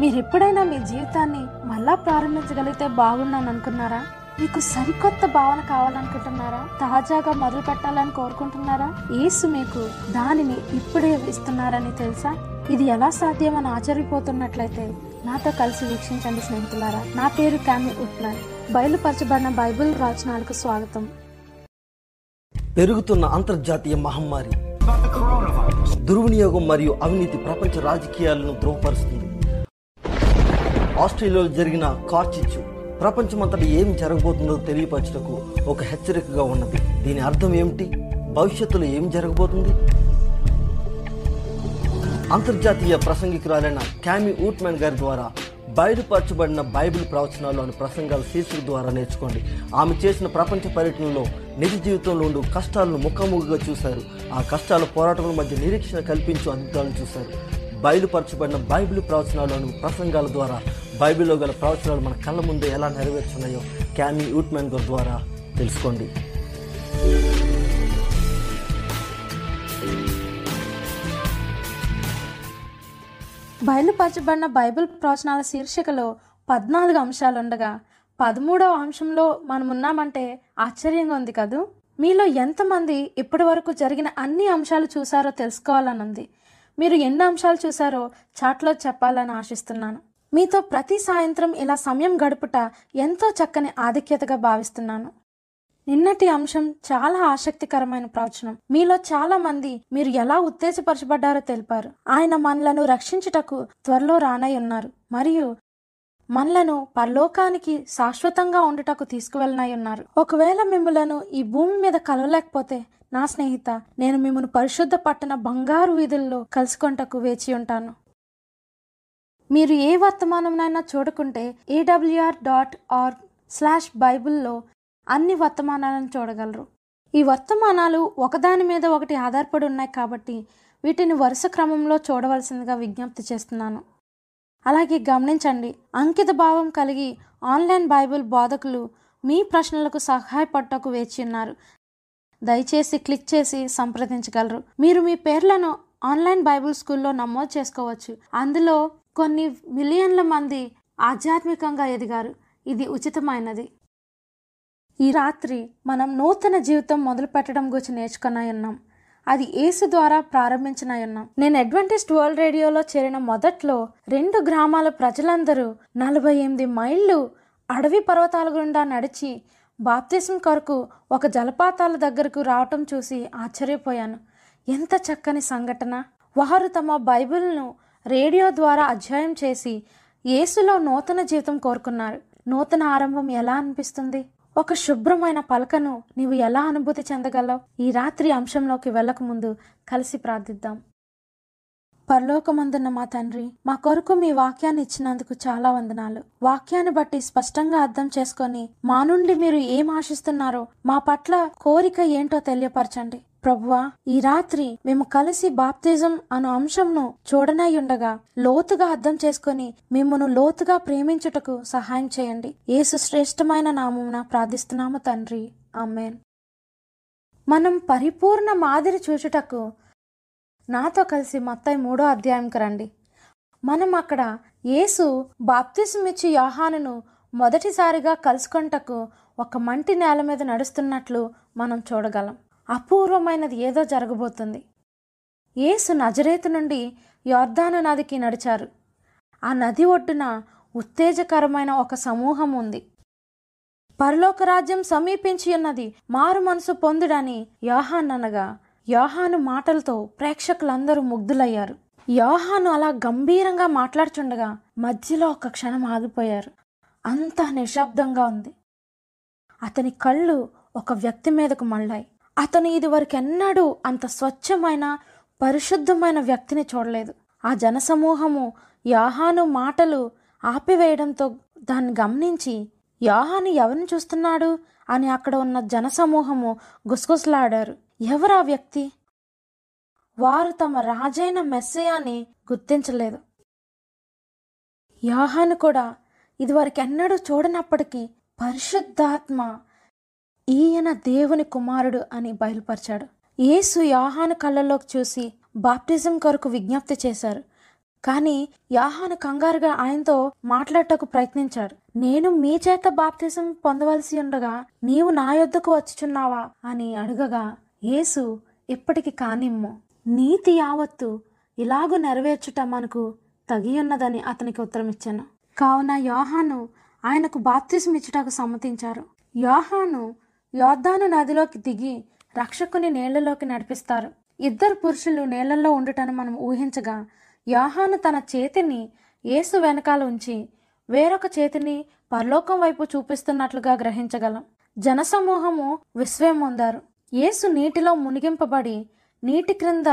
మీరు ఎప్పుడైనా మీ జీవితాన్ని మళ్ళా ప్రారంభించగలిగితే బాగున్నాను అనుకున్నారా? మీకు సరికొత్త భావన కావాలనుకుంటున్నారా? తాజాగా మొదలు పెట్టాలని కోరుకుంటున్నారా? యేసు మీకు దానిని ఇప్పుడే ఇస్తున్నారని తెలుసా? ఇది ఎలా సాధ్యమని ఆశ్చర్యపోతున్నట్లయితే నాతో కలిసి వీక్షించండి స్నేహితులారా. నా పేరు క్యామి ఉట్మన్ బయలుపరచబడిన బైబిల్ రాచనాలకు స్వాగతం. పెరుగుతున్న అంతర్జాతీయ మహమ్మారి దుర్వినియోగం మరియు అవినీతి ప్రపంచ రాజకీయాలను ద్రోహపరుస్తుంది ఆస్ట్రేలియాలో జరిగిన కార్చిచ్చు ప్రపంచమంతటా ఏం జరగబోతుందో తెలియపరచటకు ఒక హెచ్చరికగా ఉన్నది. దీని అర్థం ఏమిటి? భవిష్యత్తులో ఏం జరగబోతుంది? అంతర్జాతీయ ప్రసంగికురాలైన క్యామి ఊట్మెన్ గారి ద్వారా బయలుపరచబడిన బైబిల్ ప్రవచనాలు అనే ప్రసంగాల శీర్షిక ద్వారా నేర్చుకోండి. ఆమె చేసిన ప్రపంచ పర్యటనలో నిజ జీవితంలో ఉండు కష్టాలను ముఖాముఖిగా చూశారు. ఆ కష్టాల పోరాటముల మధ్య నిరీక్షణ కల్పించు అద్భుతాలను చూశారు. బయలుపరచబడిన బైబిల్ ప్రవచనాలు ప్రసంగాల ద్వారా బైబిల్లో గల ప్రవచనాలు మన కళ్ళ ముందు ఎలా నెరవేర్చున్నాయో క్యామీ యూట్మెన్ గారి ద్వారా తెలుసుకోండి. బయలుపరచబడిన బైబిల్ ప్రవచనాల శీర్షికలో పద్నాలుగు అంశాలు ఉండగా పదమూడవ అంశంలో మనం ఉన్నామంటే ఆశ్చర్యంగా ఉంది కదూ? మీలో ఎంతమంది ఇప్పటి వరకు జరిగిన అన్ని అంశాలు చూసారో తెలుసుకోవాలనుంది. ఉంది మీరు ఎన్ని అంశాలు చూసారో చాట్లో చెప్పాలని ఆశిస్తున్నాను. మీతో ప్రతి సాయంత్రం ఇలా సమయం గడుపుట ఎంతో చక్కని ఆధిక్యతగా భావిస్తున్నాను. నిన్నటి అంశం చాలా ఆసక్తికరమైన ప్రవచనం. మీలో చాలా మంది మీరు ఎలా ఉత్తేజపరచబడ్డారో తెలిపారు. ఆయన మనలను రక్షించుటకు త్వరలో రానై ఉన్నారు. మరియు మనలను పరలోకానికి శాశ్వతంగా ఉండుటకు తీసుకువెళ్ళనై ఉన్నారు. ఒకవేళ మిమ్మలను ఈ భూమి మీద కలవలేకపోతే నా స్నేహిత నేను మిమ్మల్ని పరిశుద్ధ పట్టణ బంగారు వీధుల్లో కలుసుకొంటకు వేచి ఉంటాను. మీరు ఏ వర్తమానంనైనా చూడకుంటే ఏడబ్ల్యూఆర్ డాట్ ఆర్ స్లాష్ బైబిల్లో అన్ని వర్తమానాలను చూడగలరు. ఈ వర్తమానాలు ఒకదాని మీద ఒకటి ఆధారపడి ఉన్నాయి కాబట్టి వీటిని వరుస క్రమంలో చూడవలసిందిగా విజ్ఞప్తి చేస్తున్నాను. అలాగే గమనించండి అంకిత భావం కలిగి ఆన్లైన్ బైబిల్ బోధకులు మీ ప్రశ్నలకు సహాయపడటకు వేచి ఉన్నారు. దయచేసి క్లిక్ చేసి సంప్రదించగలరు. మీరు మీ పేర్లను ఆన్లైన్ బైబిల్ స్కూల్లో నమోదు చేసుకోవచ్చు. అందులో కొన్ని మిలియన్ల మంది ఆధ్యాత్మికంగా ఎదిగారు. ఇది ఉచితమైనది. ఈ రాత్రి మనం నూతన జీవితం మొదలు పెట్టడం గురించి నేర్చుకున్నాయి ఉన్నాం. అది ఏసు ద్వారా ప్రారంభించిన ఉన్నాం. నేను అడ్వెంటిస్ట్ వరల్డ్ రేడియోలో చేరిన మొదట్లో రెండు గ్రామాల ప్రజలందరూ నలభై ఎనిమిది మైళ్ళు అడవి పర్వతాల గుండా నడిచి బాప్తిజం కొరకు ఒక జలపాతాల దగ్గరకు రావటం చూసి ఆశ్చర్యపోయాను. ఎంత చక్కని సంఘటన! వారు తమ బైబిల్ను రేడియో ద్వారా అధ్యాయం చేసి యేసులో నూతన జీవితం కోరుకున్నారు. నూతన ఆరంభం ఎలా అనిపిస్తుంది? ఒక శుభ్రమైన పలకను నీవు ఎలా అనుభూతి చెందగలవు? ఈ రాత్రి అంశంలోకి వెళ్ళకముందు కలిసి ప్రార్థిద్దాం. పరలోకమందున్న మా తండ్రి మా కొరకు మీ వాక్యాన్ని ఇచ్చినందుకు చాలా వందనాలు. వాక్యాన్ని బట్టి స్పష్టంగా అర్థం చేసుకొని మా నుండి మీరు ఏం ఆశిస్తున్నారో మా పట్ల కోరిక ఏంటో తెలియపరచండి. ప్రభువా ఈ రాత్రి మేము కలిసి బాప్తిజం అను అంశంను చూడనై ఉండగా లోతుగా అర్థం చేసుకొని మిమ్మను లోతుగా ప్రేమించుటకు సహాయం చేయండి. ఏసు శ్రేష్టమైన నామమున ప్రార్థిస్తున్నాము తండ్రి. అమ్మేన్ మనం పరిపూర్ణ మాదిరి చూచుటకు నాతో కలిసి మత్తాయి మూడో అధ్యాయంకి రండి. మనం అక్కడ యేసు బాప్తిసమిచ్చి యోహానును మొదటిసారిగా కలుసుకొంటకు ఒక మంటి నేల మీద నడుస్తున్నట్లు మనం చూడగలం. అపూర్వమైనది ఏదో జరగబోతుంది. యేసు నజరేతు నుండి యోర్ధాను నదికి నడిచారు. ఆ నది ఒడ్డున ఉత్తేజకరమైన ఒక సమూహం ఉంది. పరలోక రాజ్యం సమీపించి ఉన్నది మారు మనసు పొందుడని యోహాన్ అనగా యోహాను మాటలతో ప్రేక్షకులందరూ ముగ్ధులయ్యారు. యోహాను అలా గంభీరంగా మాట్లాడుచుండగా మధ్యలో ఒక క్షణం ఆగిపోయారు. అంత నిశ్శబ్దంగా ఉంది. అతని కళ్ళు ఒక వ్యక్తి మీదకు మళ్ళాయి. అతను ఇదివరకెన్నడూ అంత స్వచ్ఛమైన పరిశుద్ధమైన వ్యక్తిని చూడలేదు. ఆ జనసమూహము యోహాను మాటలు ఆపివేయడంతో దాన్ని గమనించి యోహాను ఎవరిని చూస్తున్నాడు? అని అక్కడ ఉన్న జనసమూహము గుసగుసలాడారు. ఎవరా వ్యక్తి? వారు తమ రాజైన మెస్సయాని గుర్తించలేదు. యాహాను కూడా ఇదివరకెన్నడూ చూడనప్పటికీ పరిశుద్ధాత్మ ఈయన దేవుని కుమారుడు అని బయలుపరిచాడు. యేసు యాహాను కళ్ళలోకి చూసి బాప్టిజం కొరకు విజ్ఞప్తి చేశారు. కానీ యాహాను కంగారుగా ఆయనతో మాట్లాడటకు ప్రయత్నించాడు. నేను మీ చేత బాప్తిజం పొందవలసి ఉండగా నీవు నా యొద్దకు వచ్చుచున్నావా అని అడగగా యేసు ఇప్పటికి కానిమ్ము. నీతి యావత్తు ఇలాగూ నెరవేర్చుట మనకు తగియున్నదని అతనికి ఉత్తరమిచ్చాను. కావున యోహాను ఆయనకు బాప్తిజం సమ్మతించారు. యోహాను యోద్ధాను నదిలోకి దిగి రక్షకుని నీళ్ళలోకి నడిపిస్తారు. ఇద్దరు పురుషులు నీళ్ళలో ఉండుటను మనం ఊహించగా యోహాను తన చేతిని యేసు వెనకాల ఉంచి వేరొక చేతిని పరలోకం వైపు చూపిస్తున్నట్లుగా గ్రహించగలం. జనసమూహము విశ్వయం పొందారు యేసు నీటిలో మునిగింపబడి నీటి క్రింద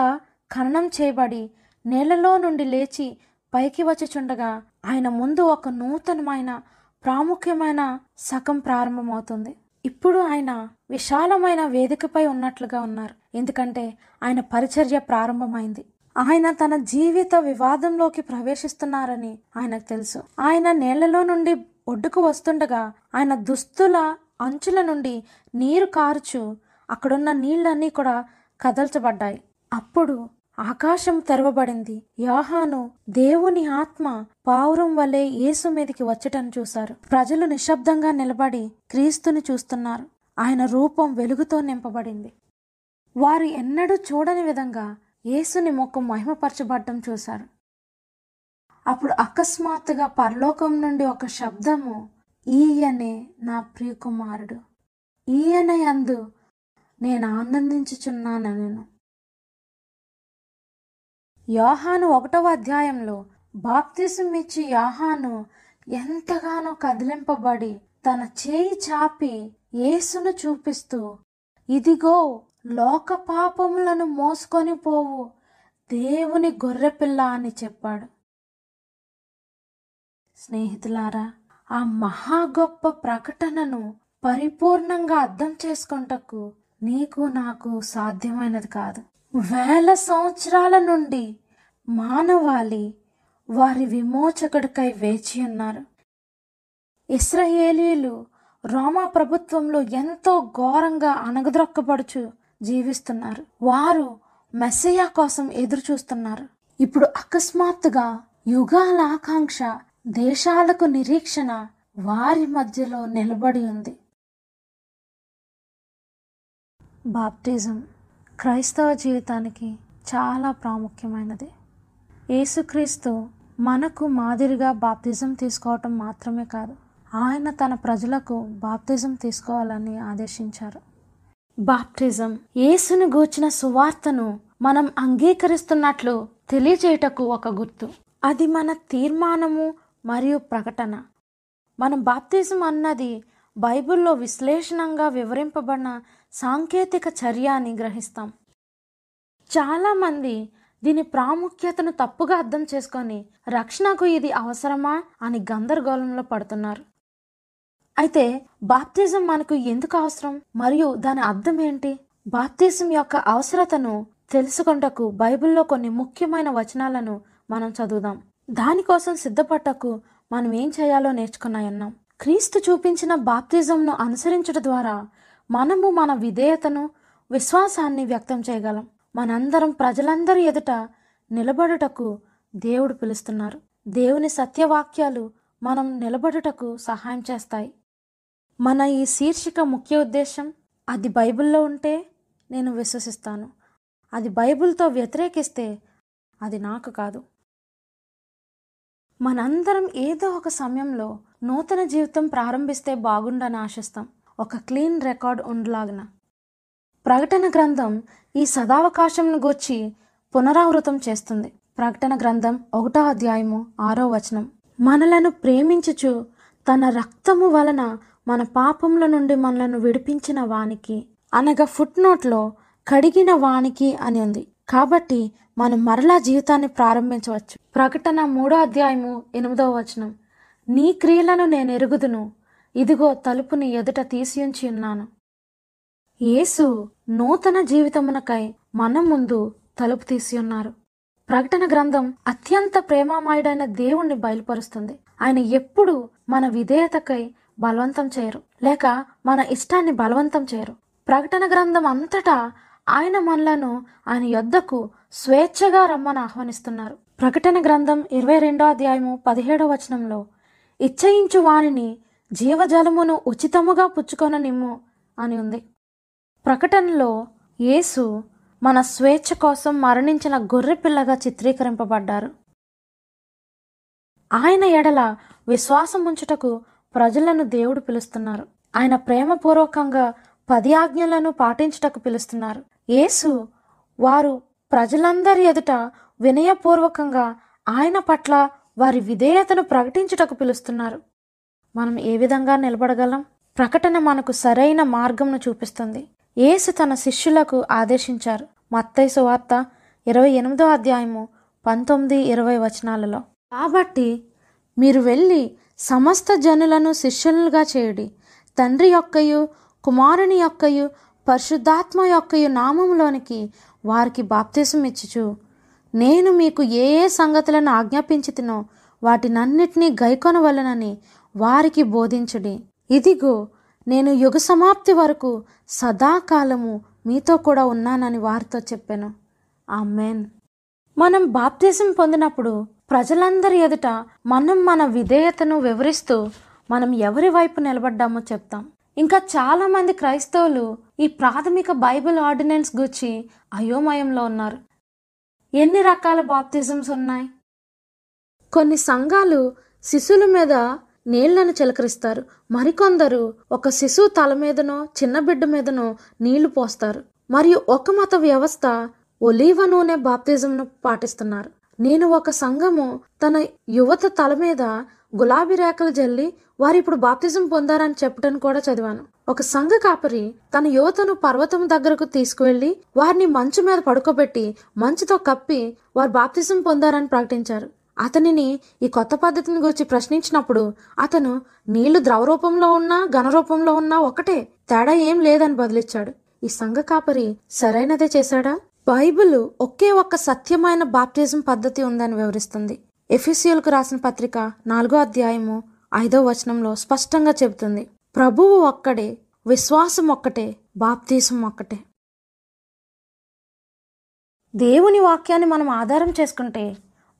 ఖననం చేయబడి నేలలో నుండి లేచి పైకి వచ్చుచుండగా ఆయన ముందు ఒక నూతనమైన ప్రాముఖ్యమైన శకం ప్రారంభమవుతుంది. ఇప్పుడు ఆయన విశాలమైన వేదికపై ఉన్నట్లుగా ఉన్నారు. ఎందుకంటే ఆయన పరిచర్య ప్రారంభమైంది. ఆయన తన జీవిత వివాదంలోకి ప్రవేశిస్తున్నారని ఆయనకు తెలుసు. ఆయన నేలలో నుండి ఒడ్డుకు వస్తుండగా ఆయన దుస్తుల అంచుల నుండి నీరు కారుచు అక్కడున్న నీళ్ళన్నీ కూడా కదల్చబడ్డాయి. అప్పుడు ఆకాశం తెరవబడింది. యోహాను దేవుని ఆత్మ పావురం వలె యేసు మీదికి వచ్చటం చూశారు. ప్రజలు నిశ్శబ్దంగా నిలబడి క్రీస్తుని చూస్తున్నారు. ఆయన రూపం వెలుగుతో నింపబడింది. వారు ఎన్నడూ చూడని విధంగా యేసుని ముఖం మహిమపరచబడ్డం చూశారు. అప్పుడు అకస్మాత్తుగా పరలోకం నుండి ఒక శబ్దము ఈయనే నా ప్రియకుమారుడు. ఈయన యందు నేను ఆనందించుచున్నాను నేను. యోహాను ఒకటవ అధ్యాయంలో బాప్తిజం ఇచ్చి యోహాను ఎంతగానో కదిలింపబడి తన చేయి చాపి యేసును చూపిస్తూ ఇదిగో లోక పాపములను మోసుకొని పోవు దేవుని గొర్రెపిల్ల అని చెప్పాడు. స్నేహితులారా ఆ మహా గొప్ప ప్రకటనను పరిపూర్ణంగా అర్థం చేసుకుంటకు నీకు నాకు సాధ్యమైనది కాదు. వేల సంవత్సరాల నుండి మానవాళి వారి విమోచకుడికై వేచి ఉన్నారు. ఇస్రాయేలీలు రోమా ప్రభుత్వంలో ఎంతో ఘోరంగా అణగద్రొక్కబడుచు జీవిస్తున్నారు. వారు మెస్సయా కోసం ఎదురు చూస్తున్నారు ఇప్పుడు అకస్మాత్తుగా యుగాల ఆకాంక్ష దేశాలకు నిరీక్షణ వారి మధ్యలో నిలబడి ఉంది. బాప్టిజం క్రైస్తవ జీవితానికి చాలా ప్రాముఖ్యమైనది. యేసుక్రీస్తు మనకు మాదిరిగా బాప్తిజం తీసుకోవటం మాత్రమే కాదు ఆయన తన ప్రజలకు బాప్తిజం తీసుకోవాలని ఆదేశించారు. బాప్టిజం యేసును గూర్చిన సువార్తను మనం అంగీకరిస్తున్నట్లు తెలియజేయటకు ఒక గుర్తు. అది మన తీర్మానము మరియు ప్రకటన. మనం బాప్తిజం అన్నది బైబిల్లో విశ్లేషణంగా వివరింపబడిన సాంకేతిక చర్య అని గ్రహిస్తాం. చాలామంది దీని ప్రాముఖ్యతను తప్పుగా అర్థం చేసుకొని రక్షణకు ఇది అవసరమా అని గందరగోళంలో పడుతున్నారు. అయితే బాప్తిజం మనకు ఎందుకు అవసరం? మరియు దాని అర్థం ఏంటి? బాప్తిజం యొక్క అవసరతను తెలుసుకుంటకు బైబిల్లో కొన్ని ముఖ్యమైన వచనాలను మనం చదువుదాం. దానికోసం సిద్ధపట్టకు మనం ఏం చేయాలో నేర్చుకున్నాయన్నాం. క్రీస్తు చూపించిన బాప్తిజంను అనుసరించడం ద్వారా మనము మన విధేయతను విశ్వాసాన్ని వ్యక్తం చేయగలం. మనందరం ప్రజలందరి ఎదుట నిలబడుటకు దేవుడు పిలుస్తున్నారు. దేవుని సత్యవాక్యాలు మనం నిలబడుటకు సహాయం చేస్తాయి. మన ఈ శీర్షిక ముఖ్య ఉద్దేశం అది బైబిల్లో ఉంటే నేను విశ్వసిస్తాను. అది బైబిల్తో వ్యతిరేకిస్తే అది నాకు కాదు. మనందరం ఏదో ఒక సమయంలో నూతన జీవితం ప్రారంభిస్తే బాగుండని ఆశిస్తాం. ఒక క్లీన్ రికార్డ్ ఉండలాగిన. ప్రకటన గ్రంథం ఈ సదావకాశంను గూర్చి పునరావృతం చేస్తుంది. ప్రకటన గ్రంథం ఒకటో అధ్యాయము ఆరో వచనం. మనలను ప్రేమించుచు తన రక్తము వలన మన పాపముల నుండి మనలను విడిపించిన వానికి అనగా ఫుట్ నోట్లో కడిగిన వానికి అని ఉంది. కాబట్టి మనం మరలా జీవితాన్ని ప్రారంభించవచ్చు. ప్రకటన మూడో అధ్యాయము ఎనిమిదో వచనం. నీ క్రియలను నేను ఎరుగుదును. ఇదిగో తలుపుని ఎదుట తీసియుంచి ఉన్నాను. యేసు నూతన జీవితమునకై మన ముందు తలుపు తీసియున్నారు. ప్రకటన గ్రంథం అత్యంత ప్రేమామయుడైన దేవుణ్ణి బయలుపరుస్తుంది. ఆయన ఎప్పుడు మన విధేయతకై బలవంతం చేయరు లేక మన ఇష్టాన్ని బలవంతం చేయరు. ప్రకటన గ్రంథం అంతటా ఆయన మనలను ఆయన యొద్దకు స్వేచ్ఛగా రమ్మని ఆహ్వానిస్తున్నారు. ప్రకటన గ్రంథం ఇరవై రెండో అధ్యాయము పదిహేడో వచనంలో ఇచ్చయించు వారిని జీవజలమును ఉచితముగా పుచ్చుకొన నిమ్ము అని ఉంది. ప్రకటనలో యేసు మన స్వేచ్ఛ కోసం మరణించిన గొర్రెపిల్లగా చిత్రీకరింపబడ్డారు. ఆయన ఎడల విశ్వాసం ఉంచుటకు ప్రజలను దేవుడు పిలుస్తున్నారు. ఆయన ప్రేమపూర్వకంగా పది ఆజ్ఞలను పాటించుటకు పిలుస్తున్నారు. యేసు వారు ప్రజలందరి ఎదుట వినయపూర్వకంగా ఆయన పట్ల వారి విధేయతను ప్రకటించుటకు పిలుస్తున్నారు. మనం ఏ విధంగా నిలబడగలం? ప్రకటన మనకు సరైన మార్గంను చూపిస్తుంది. యేసు తన శిష్యులకు ఆదేశించారు. మత్తైసు సువార్త ఇరవై ఎనిమిదో అధ్యాయము పంతొమ్మిది ఇరవై వచనాలలో. కాబట్టి మీరు వెళ్ళి సమస్త జనులను శిష్యులుగా చేయుడి. తండ్రి యొక్కయు కుమారుని యొక్కయు పరిశుద్ధాత్మ యొక్కయు నామములోనికి వారికి బాప్తీసం ఇచ్చుచు. నేను మీకు ఏ ఏ సంగతులను ఆజ్ఞాపించితినో వాటినన్నిటినీ గైకొనవలనని వారికి బోధించుడి. ఇదిగో నేను యుగ సమాప్తి వరకు సదాకాలము మీతో కూడా ఉన్నానని వారితో చెప్పాను. ఆమెన్. మనం బాప్తిజం పొందినప్పుడు ప్రజలందరి ఎదుట మనం మన విధేయతను వివరిస్తూ మనం ఎవరి వైపు నిలబడ్డామో చెప్తాం. ఇంకా చాలా మంది క్రైస్తవులు ఈ ప్రాథమిక బైబిల్ ఆర్డినెన్స్ గురించి అయోమయంలో ఉన్నారు. ఎన్ని రకాల బాప్తిజమ్స్ ఉన్నాయి? కొన్ని సంఘాలు శిశువుల మీద నీళ్ళను చిలకరిస్తారు. మరికొందరు ఒక శిశువు తల మీదనో చిన్న బిడ్డ మీదనో నీళ్ళు పోస్తారు. మరియు ఒక మత వ్యవస్థ ఒలీవ నూనె బాప్తిజంను పాటిస్తున్నారు. నేను ఒక సంఘము తన యువత తల మీద గులాబీ రేఖలు జల్లి వారు ఇప్పుడు బాప్తిజం పొందారని చెప్పటం కూడా చదివాను. ఒక సంఘ కాపరి తన యువతను పర్వతం దగ్గరకు తీసుకువెళ్ళి వారిని మంచు మీద పడుకోబెట్టి మంచుతో కప్పి వారు బాప్తిజం పొందారని ప్రకటించారు. అతనిని ఈ కొత్త పద్ధతిని గురించి ప్రశ్నించినప్పుడు అతను నీళ్ళు ద్రవ రూపంలో ఉన్నా ఘన రూపంలో ఉన్నా ఒకటే. తేడా ఏం లేదని బదిలిచ్చాడు. ఈ సంఘ కాపరి సరైనదే చేశాడా? బైబిల్ ఒకే ఒక్క సత్యమైన బాప్టిజం పద్ధతి ఉందని వివరిస్తుంది. ఎఫీసియల్కు రాసిన పత్రిక నాలుగో అధ్యాయము ఐదో వచనంలో స్పష్టంగా చెబుతుంది. ప్రభువు ఒక్కడే విశ్వాసం ఒక్కటే బాప్తీసం ఒక్కటే. దేవుని వాక్యాన్ని మనం ఆధారం చేసుకుంటే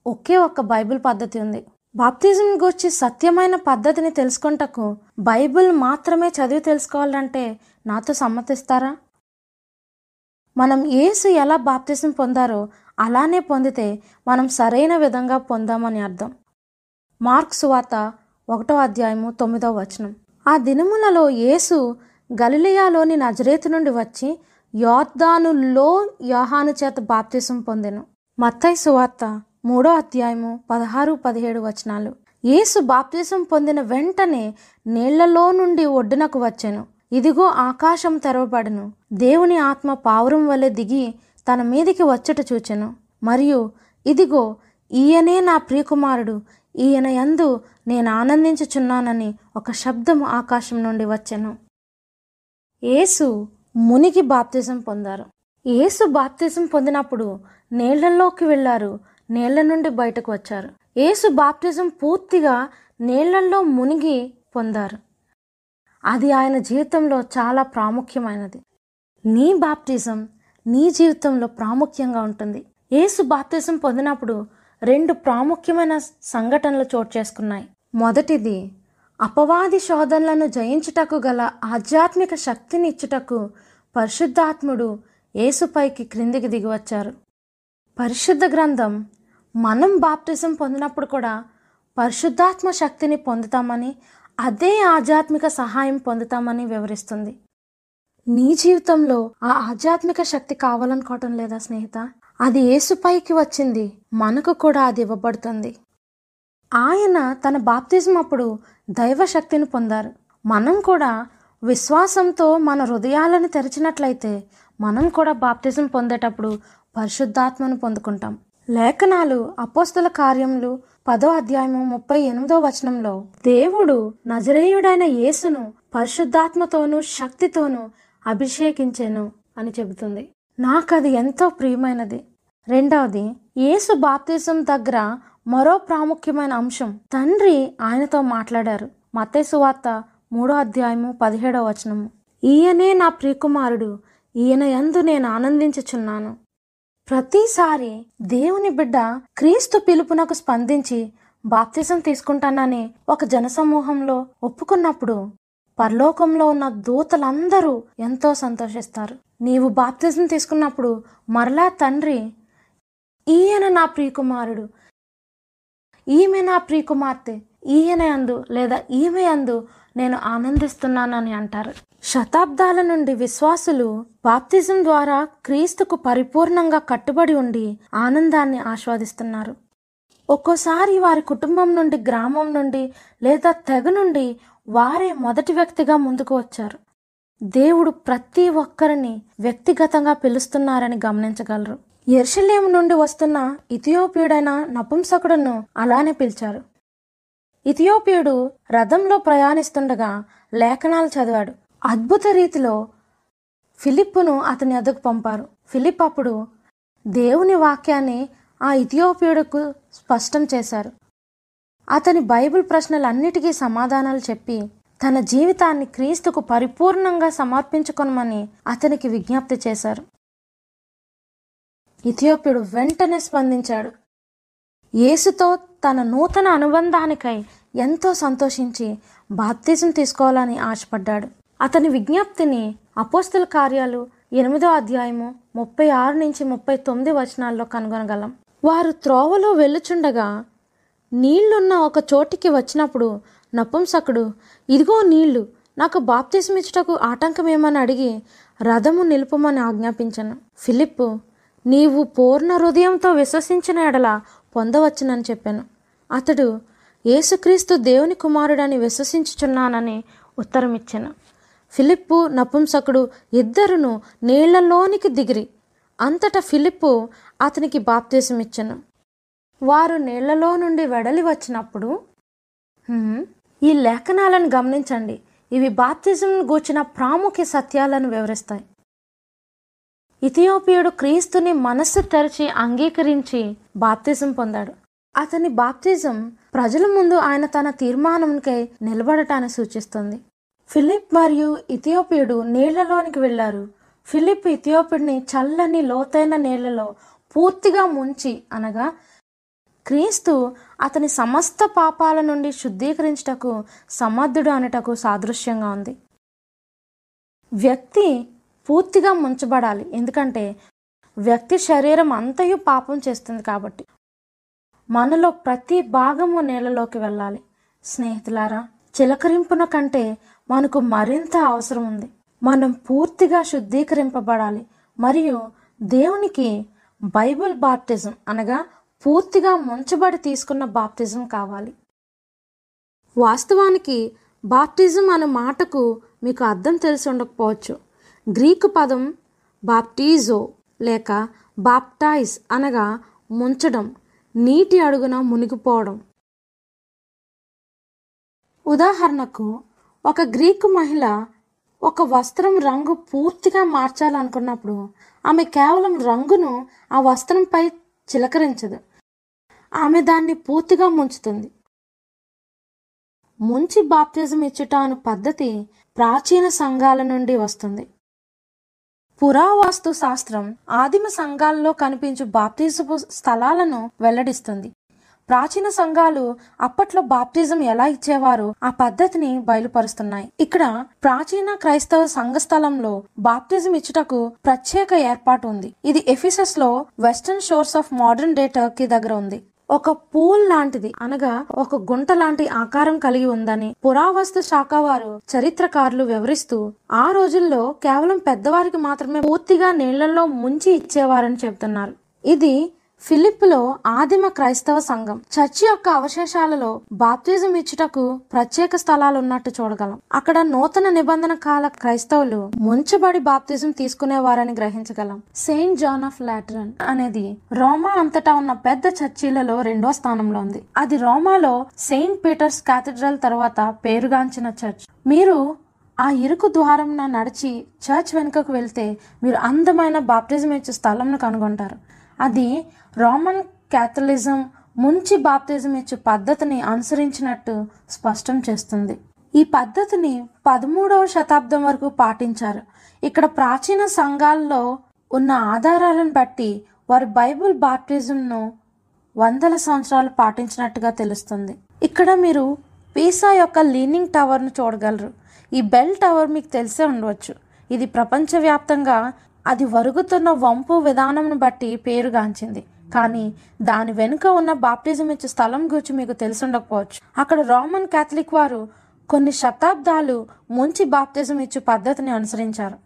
ఒకే ఒక్క బైబిల్ పద్ధతి ఉంది. బాప్తిజం గురించి సత్యమైన పద్ధతిని తెలుసుకుంటకు బైబిల్ మాత్రమే చదివి తెలుసుకోవాలంటే నాతో సమ్మతిస్తారా? మనం ఏసు ఎలా బాప్తిజం పొందారో అలానే పొందితే మనం సరైన విధంగా పొందామని అర్థం. మార్క్ సువాత ఒకటో అధ్యాయము తొమ్మిదో వచనం. ఆ దినములలో యేసు గలిలియాలోని నజరేతు నుండి వచ్చి యోర్దానులో యోహాను చేత బాప్తిసం పొందెను. మత్తై సువార్త మూడో అధ్యాయము పదహారు పదిహేడు వచనాలు. యేసు బాప్తిసం పొందిన వెంటనే నీళ్ళలో నుండి ఒడ్డునకు వచ్చెను. ఇదిగో ఆకాశం తెరవబడను. దేవుని ఆత్మ పావురం వలె దిగి తన మీదికి వచ్చుట చూచెను. మరియు ఇదిగో ఈయనే నా ప్రియకుమారుడు. ఈయన యందు నేను ఆనందించుచున్నానని ఒక శబ్దం ఆకాశం నుండి వచ్చెను. యేసు మునిగి బాప్తిజం పొందారు. యేసు బాప్తిజం పొందినప్పుడు నీళ్ళలోకి వెళ్ళారు. నీళ్ళ నుండి బయటకు వచ్చారు. యేసు బాప్టిజం పూర్తిగా నీళ్ళలో మునిగి పొందారు. అది ఆయన జీవితంలో చాలా ప్రాముఖ్యమైనది. నీ బాప్టిజం నీ జీవితంలో ప్రాముఖ్యంగా ఉంటుంది. యేసు బాప్తిజం పొందినప్పుడు రెండు ప్రాముఖ్యమైన సంఘటనలు చోటు చేసుకున్నాయి. మొదటిది అపవాది శోధనలను జయించుటకు గల ఆధ్యాత్మిక శక్తిని ఇచ్చుటకు పరిశుద్ధాత్ముడు యేసుపైకి క్రిందికి దిగివచ్చారు. పరిశుద్ధ గ్రంథం మనం బాప్టిజం పొందినప్పుడు కూడా పరిశుద్ధాత్మ శక్తిని పొందుతామని అదే ఆధ్యాత్మిక సహాయం పొందుతామని వివరిస్తుంది. నీ జీవితంలో ఆ ఆధ్యాత్మిక శక్తి కావాలనుకోవటం లేదా స్నేహిత? అది ఏసుపైకి వచ్చింది. మనకు కూడా అది ఇవ్వబడుతుంది. ఆయన తన బాప్తిజం అప్పుడు దైవ శక్తిని పొందారు. మనం కూడా విశ్వాసంతో మన హృదయాలను తెరిచినట్లయితే మనం కూడా బాప్తిజం పొందేటప్పుడు పరిశుద్ధాత్మను పొందుకుంటాం. లేఖనాలు అపోస్తుల కార్యములు పదో అధ్యాయము ముప్పై ఎనిమిదో వచనంలో దేవుడు నజరేయుడైన యేసును పరిశుద్ధాత్మతోనూ శక్తితోనూ అభిషేకించాను అని చెబుతుంది. నాకు అది ఎంతో ప్రియమైనది. రెండవది యేసు బాప్తిజం దగ్గర మరో ప్రాముఖ్యమైన అంశం తండ్రి ఆయనతో మాట్లాడారు. మత్తేసు వార్త మూడో అధ్యాయము పదిహేడో వచనము. ఈయనే నా ప్రియకుమారుడు ఈయన యందు నేను ఆనందించుచున్నాను. ప్రతిసారి దేవుని బిడ్డ క్రీస్తు పిలుపునకు స్పందించి బాప్తిజం తీసుకుంటానని ఒక జనసమూహంలో ఒప్పుకున్నప్పుడు పరలోకంలో ఉన్న దూతలందరూ ఎంతో సంతోషిస్తారు. నీవు బాప్తిజం తీసుకున్నప్పుడు మరలా తండ్రి ఈయన నా ప్రియకుమారుడు ఈమె నా ప్రియకుమార్తె ఈయన అందు లేదా ఈమె అందు నేను ఆనందిస్తున్నానని అంటారు. శతాబ్దాల నుండి విశ్వాసులు బాప్తిజం ద్వారా క్రీస్తుకు పరిపూర్ణంగా కట్టుబడి ఉండి ఆనందాన్ని ఆస్వాదిస్తున్నారు. ఒక్కోసారి వారి కుటుంబం నుండి గ్రామం నుండి లేదా తెగ నుండి వారే మొదటి వ్యక్తిగా ముందుకు వచ్చారు. దేవుడు ప్రతి ఒక్కరిని వ్యక్తిగతంగా పిలుస్తున్నారని గమనించగలరు. ఎర్షలేం నుండి వస్తున్న ఇథియోపియుడైన నపుంసకుడును అలానే పిలిచారు. ఇథియోపియుడు రథంలో ప్రయాణిస్తుండగా లేఖనాలు చదివాడు. అద్భుత రీతిలో ఫిలిప్పును అతని ఎదుకు పంపారు. ఫిలిప్ అప్పుడు దేవుని వాక్యాన్ని ఆ ఇథియోపియుడుకు స్పష్టం చేశారు. అతని బైబిల్ ప్రశ్నలన్నిటికీ సమాధానాలు చెప్పి తన జీవితాన్ని క్రీస్తుకు పరిపూర్ణంగా సమర్పించుకొనమని అతనికి విజ్ఞప్తి చేశారు. ఇథియోపియుడు వెంటనే స్పందించాడు. యేసుతో తన నూతన అనుబంధానికై ఎంతో సంతోషించి బాప్తిజం తీసుకోవాలని ఆశపడ్డాడు. అతని విజ్ఞప్తిని అపోస్తుల కార్యాలు ఎనిమిదో అధ్యాయము ముప్పై ఆరు నుంచి ముప్పై తొమ్మిది వచనాల్లో కనుగొనగలం. వారు త్రోవలో వెళ్ళుచుండగా నీళ్ళున్న ఒక చోటికి వచ్చినప్పుడు నపుంసకుడు ఇదిగో నీళ్ళు నాకు బాప్తిసమిచ్చుటకు ఆటంకమేమని అడిగి రథము నిలుపమని ఆజ్ఞాపించను. ఫిలిప్పు నీవు పూర్ణ హృదయంతో విశ్వసించిన ఎడల పొందవచ్చునని చెప్పాను. అతడు యేసుక్రీస్తు దేవుని కుమారుడని విశ్వసించుచున్నానని ఉత్తరమిచ్చాను. ఫిలిప్పు నపుంసకుడు ఇద్దరును నీళ్ళలోనికి దిగిరి. అంతటా ఫిలిప్పు అతనికి బాప్తీసమిచ్చను. వారు నీళ్ళలో నుండి వెడలి వచ్చినప్పుడు ఈ లేఖనాలను గమనించండి. ఇవి బాప్తిజం గూర్చిన ప్రాముఖ్య సత్యాలను వివరిస్తాయి. ఇథియోపియుడు క్రీస్తుని మనస్సు తెరిచి అంగీకరించి బాప్తిజం పొందాడు. అతని బాప్తిజం ప్రజల ముందు ఆయన తన తీర్మానంకై నిలబడటాన్ని సూచిస్తుంది. ఫిలిప్ మరియు ఇథియోపియుడు నీళ్ళలోనికి వెళ్ళారు. ఫిలిప్ ఇథియోపియుడిని చల్లని లోతైన నీళ్ళలో పూర్తిగా ముంచి అనగా క్రీస్తు అతని సమస్త పాపాల నుండి శుద్ధీకరించుటకు సమర్థుడు అనేటకు సాదృశ్యంగా ఉంది. వ్యక్తి పూర్తిగా ముంచబడాలి. ఎందుకంటే వ్యక్తి శరీరం అంతయు పాపం చేస్తుంది కాబట్టి మనలో ప్రతి భాగము నేలలోకి వెళ్ళాలి. స్నేహితులారా చిలకరింపున కంటే మనకు మరింత అవసరం ఉంది. మనం పూర్తిగా శుద్ధీకరింపబడాలి. మరియు దేవునికి బైబిల్ బాప్టిజం అనగా పూర్తిగా ముంచబడి తీసుకున్న బాప్టిజం కావాలి. వాస్తవానికి బాప్టిజం అనే మాటకు మీకు అర్థం తెలిసి ఉండకపోవచ్చు. గ్రీకు పదం బాప్టిజో లేక బాప్టైజ్ అనగా ముంచడం నీటి అడుగున మునిగిపోవడం. ఉదాహరణకు ఒక గ్రీకు మహిళ ఒక వస్త్రం రంగు పూర్తిగా మార్చాలనుకున్నప్పుడు ఆమె కేవలం రంగును ఆ వస్త్రంపై చిలకరించదు. ఆమె దాన్ని పూర్తిగా ముంచుతుంది. ముంచి బాప్తిజం ఇచ్చుట అను పద్ధతి ప్రాచీన సంఘాల నుండి వస్తుంది. పురావాస్తు శాస్త్రం ఆదిమ సంఘాల్లో కనిపించు బాప్తిజపు స్థలాలను వెల్లడిస్తుంది. ప్రాచీన సంఘాలు అప్పట్లో బాప్టిజం ఎలా ఇచ్చేవారో ఆ పద్ధతిని బయలుపరుస్తున్నాయి. ఇక్కడ ప్రాచీన క్రైస్తవ సంఘ స్థలంలో బాప్టిజం ఇచ్చుటకు ప్రత్యేక ఏర్పాటు ఉంది. ఇది ఎఫిసస్లో western shores of modern day Turkey దగ్గర ఉంది. ఒక పూల్ లాంటిది అనగా ఒక గుంట లాంటి ఆకారం కలిగి ఉందని పురావస్తు శాఖ వారు చరిత్రకారులు వివరిస్తూ ఆ రోజుల్లో కేవలం పెద్దవారికి మాత్రమే పూర్తిగా నీళ్ళలో ముంచి ఇచ్చేవారని చెబుతున్నారు. ఇది ఫిలిప్లో ఆదిమ క్రైస్తవ సంఘం చర్చి యొక్క అవశేషాలలో బాప్తిజం ఇచ్చుటకు ప్రత్యేక స్థలాలు ఉన్నట్టు చూడగలం. అక్కడ నూతన నిబంధన కాల క్రైస్తవులు ముంచబడి బాప్తిజం తీసుకునేవారని గ్రహించగలం. సెయింట్ జాన్ ఆఫ్ లాటరన్ అనేది రోమా అంతటా ఉన్న పెద్ద చర్చిలలో రెండో స్థానంలో ఉంది. అది రోమాలో సెయింట్ పీటర్స్ కేథడ్రల్ తర్వాత పేరుగాంచిన చర్చ్. మీరు ఆ ఇరుకు ద్వారంన నడిచి చర్చ్ వెనుకకు వెళ్తే మీరు అందమైన బాప్టిజం ఇచ్చే స్థలంను కనుగొంటారు. అది రోమన్ క్యాథలిజం ముంచి బాప్తిజం ఇచ్చే పద్ధతిని అనుసరించినట్టు స్పష్టం చేస్తుంది. ఈ పద్ధతిని పదమూడవ శతాబ్దం వరకు పాటించారు. ఇక్కడ ప్రాచీన సంఘాల్లో ఉన్న ఆధారాలను బట్టి వారు బైబిల్ బాప్టిజంను వందల సంవత్సరాలు పాటించినట్టుగా తెలుస్తుంది. ఇక్కడ మీరు పీసా యొక్క లీనింగ్ టవర్ను చూడగలరు. ఈ బెల్ టవర్ మీకు తెలిసే ఉండవచ్చు. ఇది ప్రపంచవ్యాప్తంగా అది వరుగుతున్న వంపు విధానంను బట్టి పేరుగాంచింది కానీ దాని వెనుక ఉన్న బాప్టిజం ఇచ్చే స్థలం గురించి మీకు తెలిసి ఉండకపోవచ్చు అక్కడ రోమన్ కేథలిక్ వారు కొన్ని శతాబ్దాలు ముంచి బాప్తిజం ఇచ్చే పద్ధతిని అనుసరించారు.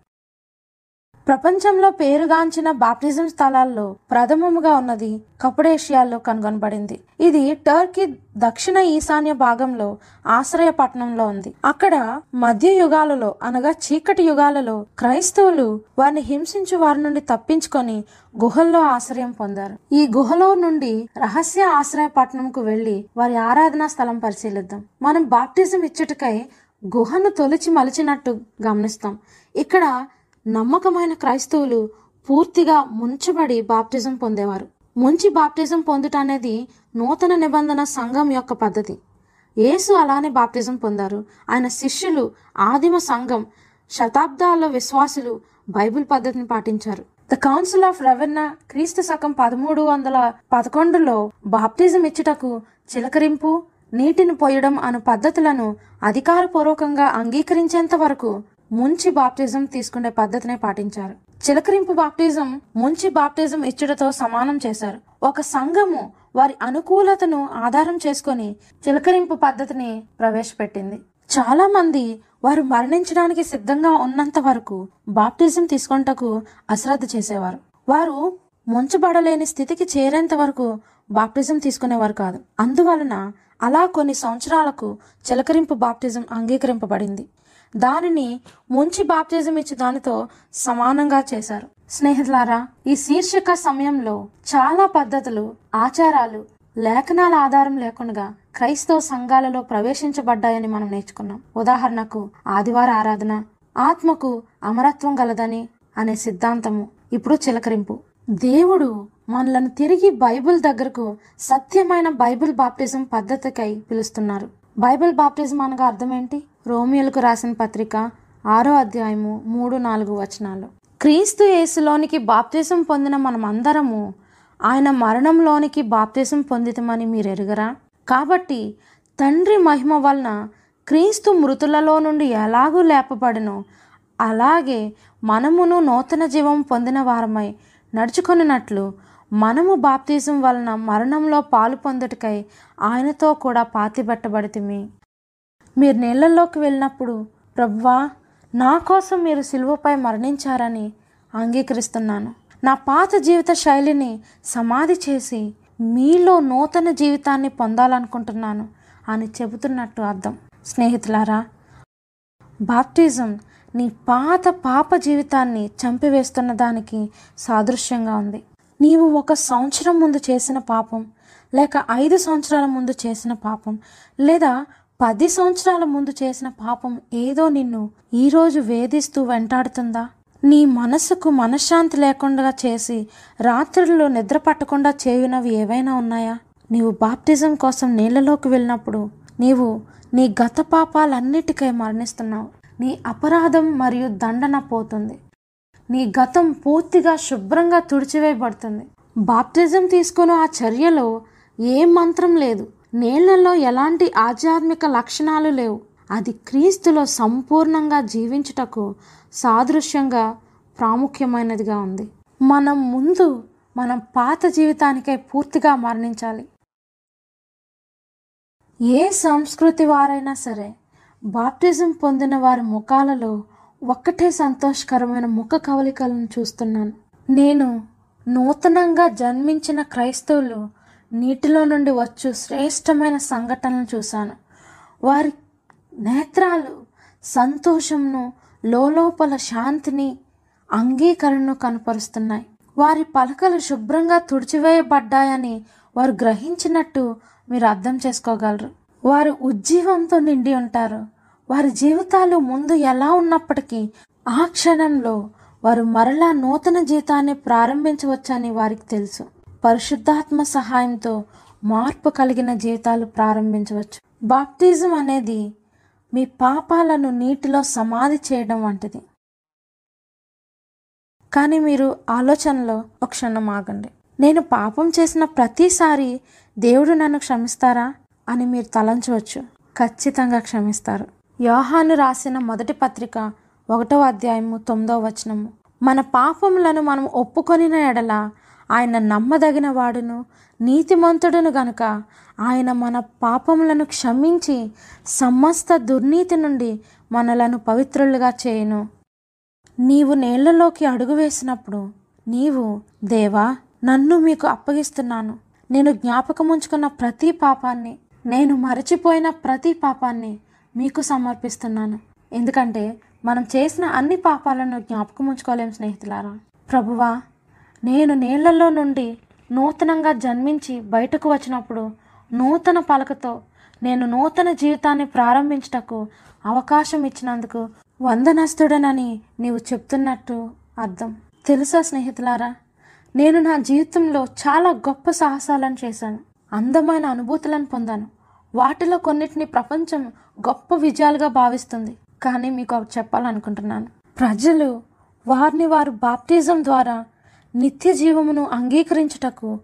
ప్రపంచంలో పేరుగాంచిన బాప్టిజం స్థలాల్లో ప్రథమముగా ఉన్నది కపుడేషియాలో కనుగొనబడింది. ఇది టర్కీ దక్షిణ ఈశాన్య భాగంలో ఆశ్రయ పట్టణంలో ఉంది. అక్కడ మధ్య యుగాలలో అనగా చీకటి యుగాలలో క్రైస్తవులు వారిని హింసించు వారి నుండి తప్పించుకొని గుహల్లో ఆశ్రయం పొందారు. ఈ గుహలో నుండి రహస్య ఆశ్రయ పట్టణంకు వెళ్ళి వారి ఆరాధనా స్థలం పరిశీలిద్దాం. మనం బాప్టిజం ఇచ్చుటకై గుహను తొలిచి మలిచినట్టు గమనిస్తాం. ఇక్కడ నమ్మకమైన క్రైస్తవులు పూర్తిగా ముంచబడి బాప్టిజం పొందేవారు. ముంచి బాప్టిజం పొందుట అనేది నూతన నిబంధన సంఘం యొక్క పద్ధతి. యేసు అలానే బాప్టిజం పొందారు. ఆయన శిష్యులు ఆదిమ సంఘం శతాబ్దాల విశ్వాసులు బైబిల్ పద్ధతిని పాటించారు. ద కౌన్సిల్ ఆఫ్ రెవెన్నా క్రీస్తు శకం పదమూడు వందల పదకొండులో బాప్టిజం ఇచ్చుటకు చిలకరింపు నీటిని పోయడం అను పద్ధతులను అధికారపూర్వకంగా అంగీకరించేంత వరకు ముంచి బాప్టిజం తీసుకునే పద్ధతినే పాటించారు. చిలకరింపు బాప్టిజం ముంచి బాప్టిజం ఇచ్చుటతో సమానం చేశారు. ఒక సంఘము వారి అనుకూలతను ఆధారం చేసుకొని చిలకరింపు పద్ధతిని ప్రవేశపెట్టింది. చాలా మంది వారు మరణించడానికి సిద్ధంగా ఉన్నంత వరకు బాప్టిజం తీసుకొంటకు అశ్రద్ధ చేసేవారు. వారు ముంచబడలేని స్థితికి చేరేంత వరకు బాప్టిజం తీసుకునేవారు కాదు. అందువలన అలా కొన్ని సంవత్సరాలకు చిలకరింపు బాప్టిజం అంగీకరింపబడింది. దానిని ముంచి బాప్తిజం ఇచ్చి దానితో సమానంగా చేశారు. స్నేహితులారా ఈ శీర్షిక సమయంలో చాలా పద్ధతులు ఆచారాలు లేఖనాల ఆధారం లేకుండా క్రైస్తవ సంఘాలలో ప్రవేశించబడ్డాయని మనం నేర్చుకున్నాం. ఉదాహరణకు ఆదివార ఆరాధన ఆత్మకు అమరత్వం గలదని అనే సిద్ధాంతము ఇప్పుడు చిలకరింపు. దేవుడు మనలను తిరిగి బైబిల్ దగ్గరకు సత్యమైన బైబిల్ బాప్టిజం పద్ధతికై పిలుస్తున్నారు. బైబిల్ బాప్టిజం అనగా అర్థం ఏంటి? రోమియోలకు రాసిన పత్రిక ఆరో అధ్యాయము మూడు నాలుగు వచనాలు. క్రీస్తు యేసులోనికి బాప్తీసం పొందిన మనమందరము ఆయన మరణంలోనికి బాప్తీసం పొందితమని మీరు ఎరుగరా కాబట్టి తండ్రి మహిమ వలన క్రీస్తు మృతులలో నుండి ఎలాగూ లేపబడినో అలాగే మనమును నూతన జీవం పొందిన వారమై నడుచుకొనినట్లు మనము బాప్తీసం వలన మరణంలో పాలు పొందుటకై ఆయనతో కూడా పాతిపెట్టబడితిమి. మీరు నీళ్ళల్లోకి వెళ్ళినప్పుడు ప్రవ్వా నా కోసం మీరు సిలువపై మరణించారని అంగీకరిస్తున్నాను. నా పాత జీవిత శైలిని సమాధి చేసి మీలో నూతన జీవితాన్ని పొందాలనుకుంటున్నాను అని చెబుతున్నట్టు అర్థం. స్నేహితులారా బాప్టిజం నీ పాత పాప జీవితాన్ని చంపివేస్తున్న దానికి సాదృశ్యంగా ఉంది. నీవు ఒక సంవత్సరం ముందు చేసిన పాపం లేక ఐదు సంవత్సరాల ముందు చేసిన పాపం లేదా పది సంవత్సరాల ముందు చేసిన పాపం ఏదో నిన్ను ఈరోజు వేధిస్తూ వెంటాడుతుందా? నీ మనసుకు మనశ్శాంతి లేకుండా చేసి రాత్రుల్లో నిద్ర పట్టకుండా చేయునవి ఏవైనా ఉన్నాయా? నీవు బాప్టిజం కోసం నీళ్ళలోకి వెళ్ళినప్పుడు నీవు నీ గత పాపాలన్నిటికై మరణిస్తున్నావు. నీ అపరాధం మరియు దండన పోతుంది. నీ గతం పూర్తిగా శుభ్రంగా తుడిచివేయబడుతుంది. బాప్టిజం తీసుకున్న ఆ చర్యలో ఏ మంత్రం లేదు. నీళ్ళలో ఎలాంటి ఆధ్యాత్మిక లక్షణాలు లేవు. అది క్రీస్తులో సంపూర్ణంగా జీవించుటకు సాదృశ్యంగా ప్రాముఖ్యమైనదిగా ఉంది. మనం ముందు మనం పాత జీవితానికై పూర్తిగా మరణించాలి. ఏ సంస్కృతి వారైనా సరే బాప్టిజం పొందిన వారి ముఖాలలో ఒక్కటే సంతోషకరమైన ముఖ కవలికలను చూస్తున్నాను. నేను నూతనంగా జన్మించిన క్రైస్తవులు నీటిలో నుండి వచ్చు శ్రేష్టమైన సంఘటనలు చూశాను. వారి నేత్రాలు సంతోషంను లోపల శాంతిని అంగీకరణను కనపరుస్తున్నాయి. వారి పలకలు శుభ్రంగా తుడిచివేయబడ్డాయని వారు గ్రహించినట్టు మీరు అర్థం చేసుకోగలరు. వారు ఉజ్జీవంతో నిండి ఉంటారు. వారి జీవితాలు ముందు ఎలా ఉన్నప్పటికీ ఆ క్షణంలో వారు మరలా నూతన జీవితాన్ని ప్రారంభించవచ్చని వారికి తెలుసు. పరిశుద్ధాత్మ సహాయంతో మార్పు కలిగిన జీవితాలు ప్రారంభించవచ్చు. బాప్టిజం అనేది మీ పాపాలను నీటిలో సమాధి చేయడం వంటిది. కానీ మీరు ఆలోచనలో ఒక క్షణం ఆగండి. నేను పాపం చేసిన ప్రతిసారి దేవుడు నన్ను క్షమిస్తారా అని మీరు తలంచవచ్చు. ఖచ్చితంగా క్షమిస్తారు. యోహాను రాసిన మొదటి పత్రిక ఒకటో అధ్యాయము తొమ్మిదో వచనము. మన పాపములను మనం ఒప్పుకొనిన ఎడల ఆయన నమ్మదగిన వాడును నీతిమంతుడును గనుక ఆయన మన పాపములను క్షమించి సమస్త దుర్నీతి నుండి మనలను పవిత్రులుగా చేయను. నీవు నేళ్ళలోకి అడుగు వేసినప్పుడు నీవు దేవా నన్ను మీకు అప్పగిస్తున్నాను. నేను జ్ఞాపకం ఉంచుకున్న ప్రతి పాపాన్ని నేను మరచిపోయిన ప్రతి పాపాన్ని మీకు సమర్పిస్తున్నాను. ఎందుకంటే మనం చేసిన అన్ని పాపాలను జ్ఞాపకం ఉంచుకోలేం స్నేహితులారా. ప్రభువా నేను నీళ్ళలో నుండి నూతనంగా జన్మించి బయటకు వచ్చినప్పుడు నూతన పలకతో నేను నూతన జీవితాన్ని ప్రారంభించటకు అవకాశం ఇచ్చినందుకు వందనస్తుడనని నీవు చెప్తున్నట్టు అర్థం. తెలుసా స్నేహితులారా? నేను నా జీవితంలో చాలా గొప్ప సాహసాలను చేశాను. అందమైన అనుభూతులను పొందాను. వాటిలో కొన్నిటిని ప్రపంచం గొప్ప విజయాలుగా భావిస్తుంది. కానీ మీకు చెప్పాలనుకుంటున్నాను. ప్రజలు వారిని వారు బాప్టిజం ద్వారా నిత్య జీవమును అంగీకరించుటకు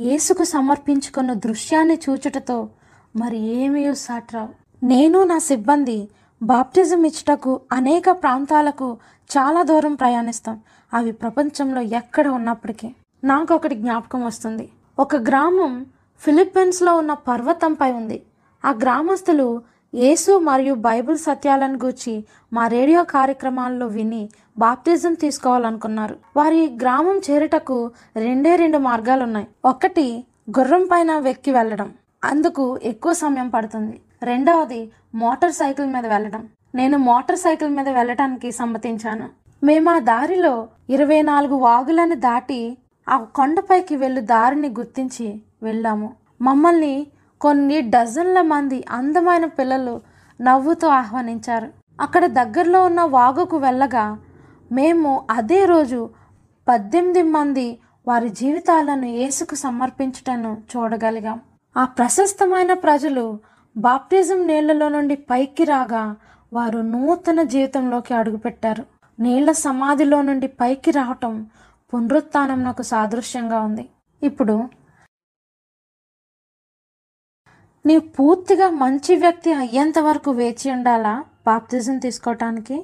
యేసుకు సమర్పించుకున్న దృశ్యాన్ని చూచుటతో మరి ఏమీ సాట్రావు? నేను నా సిబ్బంది బాప్టిజం ఇచ్చుటకు అనేక ప్రాంతాలకు చాలా దూరం ప్రయాణిస్తాం. అవి ప్రపంచంలో ఎక్కడ ఉన్నప్పటికీ. నాకు ఒకటి జ్ఞాపకం వస్తుంది. ఒక గ్రామం ఫిలిప్పీన్స్లో ఉన్న పర్వతంపై ఉంది. ఆ గ్రామస్తులు యేసు మరియు బైబిల్ సత్యాలను గూర్చి మా రేడియో కార్యక్రమాల్లో విని బాప్తిజం తీసుకోవాలనుకున్నారు. వారి గ్రామం చేరుటకు రెండే రెండు మార్గాలు ఉన్నాయి ఒకటి గుర్రం పైన వెక్కి వెళ్ళడం. అందుకు ఎక్కువ సమయం పడుతుంది. రెండవది మోటార్ సైకిల్ మీద వెళ్ళడం. నేను మోటార్ సైకిల్ మీద వెళ్ళటానికి సమ్మతించాను. మేము ఆ దారిలో ఇరవై నాలుగు వాగులను దాటి ఆ కొండపైకి వెళ్ళు దారిని గుర్తించి వెళ్ళాము. మమ్మల్ని కొన్ని డజన్ల మంది అందమైన పిల్లలు నవ్వుతూ ఆహ్వానించారు. అక్కడ దగ్గరలో ఉన్న వాగుకు వెళ్ళగా మేము అదే రోజు పద్దెనిమిది మంది వారి జీవితాలను యేసుకు సమర్పించటను చూడగలిగాం. ఆ ప్రశస్తమైన ప్రజలు బాప్టిజం నీళ్ళలో నుండి పైకి రాగా వారు నూతన జీవితంలోకి అడుగుపెట్టారు. నీళ్ళ సమాధిలో నుండి పైకి రావటం పునరుత్నంకు నాకు సాదృశ్యంగా ఉంది. ఇప్పుడు నీవు పూర్తిగా మంచి వ్యక్తి అయ్యేంత వరకు వేచి ఉండాలా బాప్తిజం తీసుకోవటానికి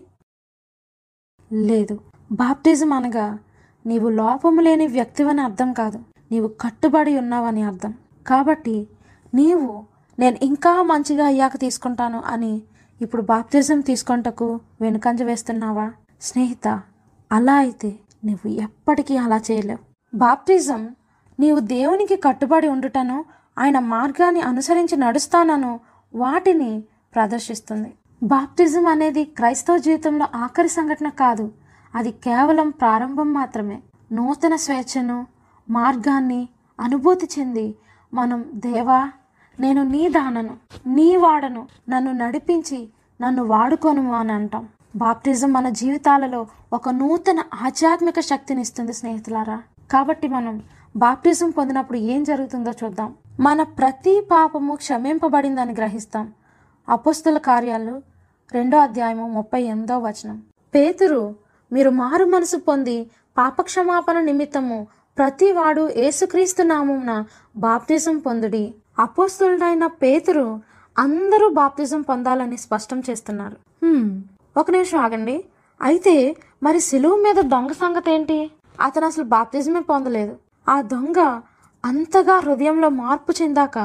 లేదు. బాప్టిజం అనగా నీవు లోపము లేని వ్యక్తివని అర్థం కాదు. నీవు కట్టుబడి ఉన్నావని అర్థం. కాబట్టి నీవు నేను ఇంకా మంచిగా అయ్యాక తీసుకుంటాను అని ఇప్పుడు బాప్తిజం తీసుకుంటకు వెనుకంజ వేస్తున్నావా? స్నేహిత అలా అయితే నువ్వు ఎప్పటికీ అలా చేయలేవు. బాప్టిజం నీవు దేవునికి కట్టుబడి ఉండుటను ఆయన మార్గాన్ని అనుసరించి నడుస్తానను వాటిని ప్రదర్శిస్తుంది. బాప్టిజం అనేది క్రైస్తవ జీవితంలో ఆఖరి సంఘటన కాదు. అది కేవలం ప్రారంభం మాత్రమే. నూతన స్వేచ్ఛను మార్గాన్ని అనుభూతి చెంది మనం దేవా నేను నీ దానను నీ వాడను నన్ను నడిపించి నన్ను వాడుకోను అని అంటాం. బాప్టిజం మన జీవితాలలో ఒక నూతన ఆధ్యాత్మిక శక్తిని ఇస్తుంది స్నేహితులారా. కాబట్టి మనం బాప్టిజం పొందినప్పుడు ఏం జరుగుతుందో చూద్దాం. మన ప్రతి పాపము క్షమింపబడిందని గ్రహిస్తాం. అపోస్తుల కార్యాలు రెండో అధ్యాయము ముప్పై ఎనిమిదో వచనం. పేతురు మీరు మారు మనసు పొంది పాపక్షమాపణ నిమిత్తము ప్రతివాడు యేసుక్రీస్తు నామమున బాప్తిజం పొందుడి. అపోస్తులైన పేతురు అందరూ బాప్తిజం పొందాలని స్పష్టం చేస్తున్నారు. ఒక నిమిషం ఆగండి. అయితే మరి సిలువు మీద దొంగ సంగతి ఏంటి అతను అసలు బాప్తిజమే పొందలేదు. ఆ దొంగ అంతగా హృదయంలో మార్పు చెందాక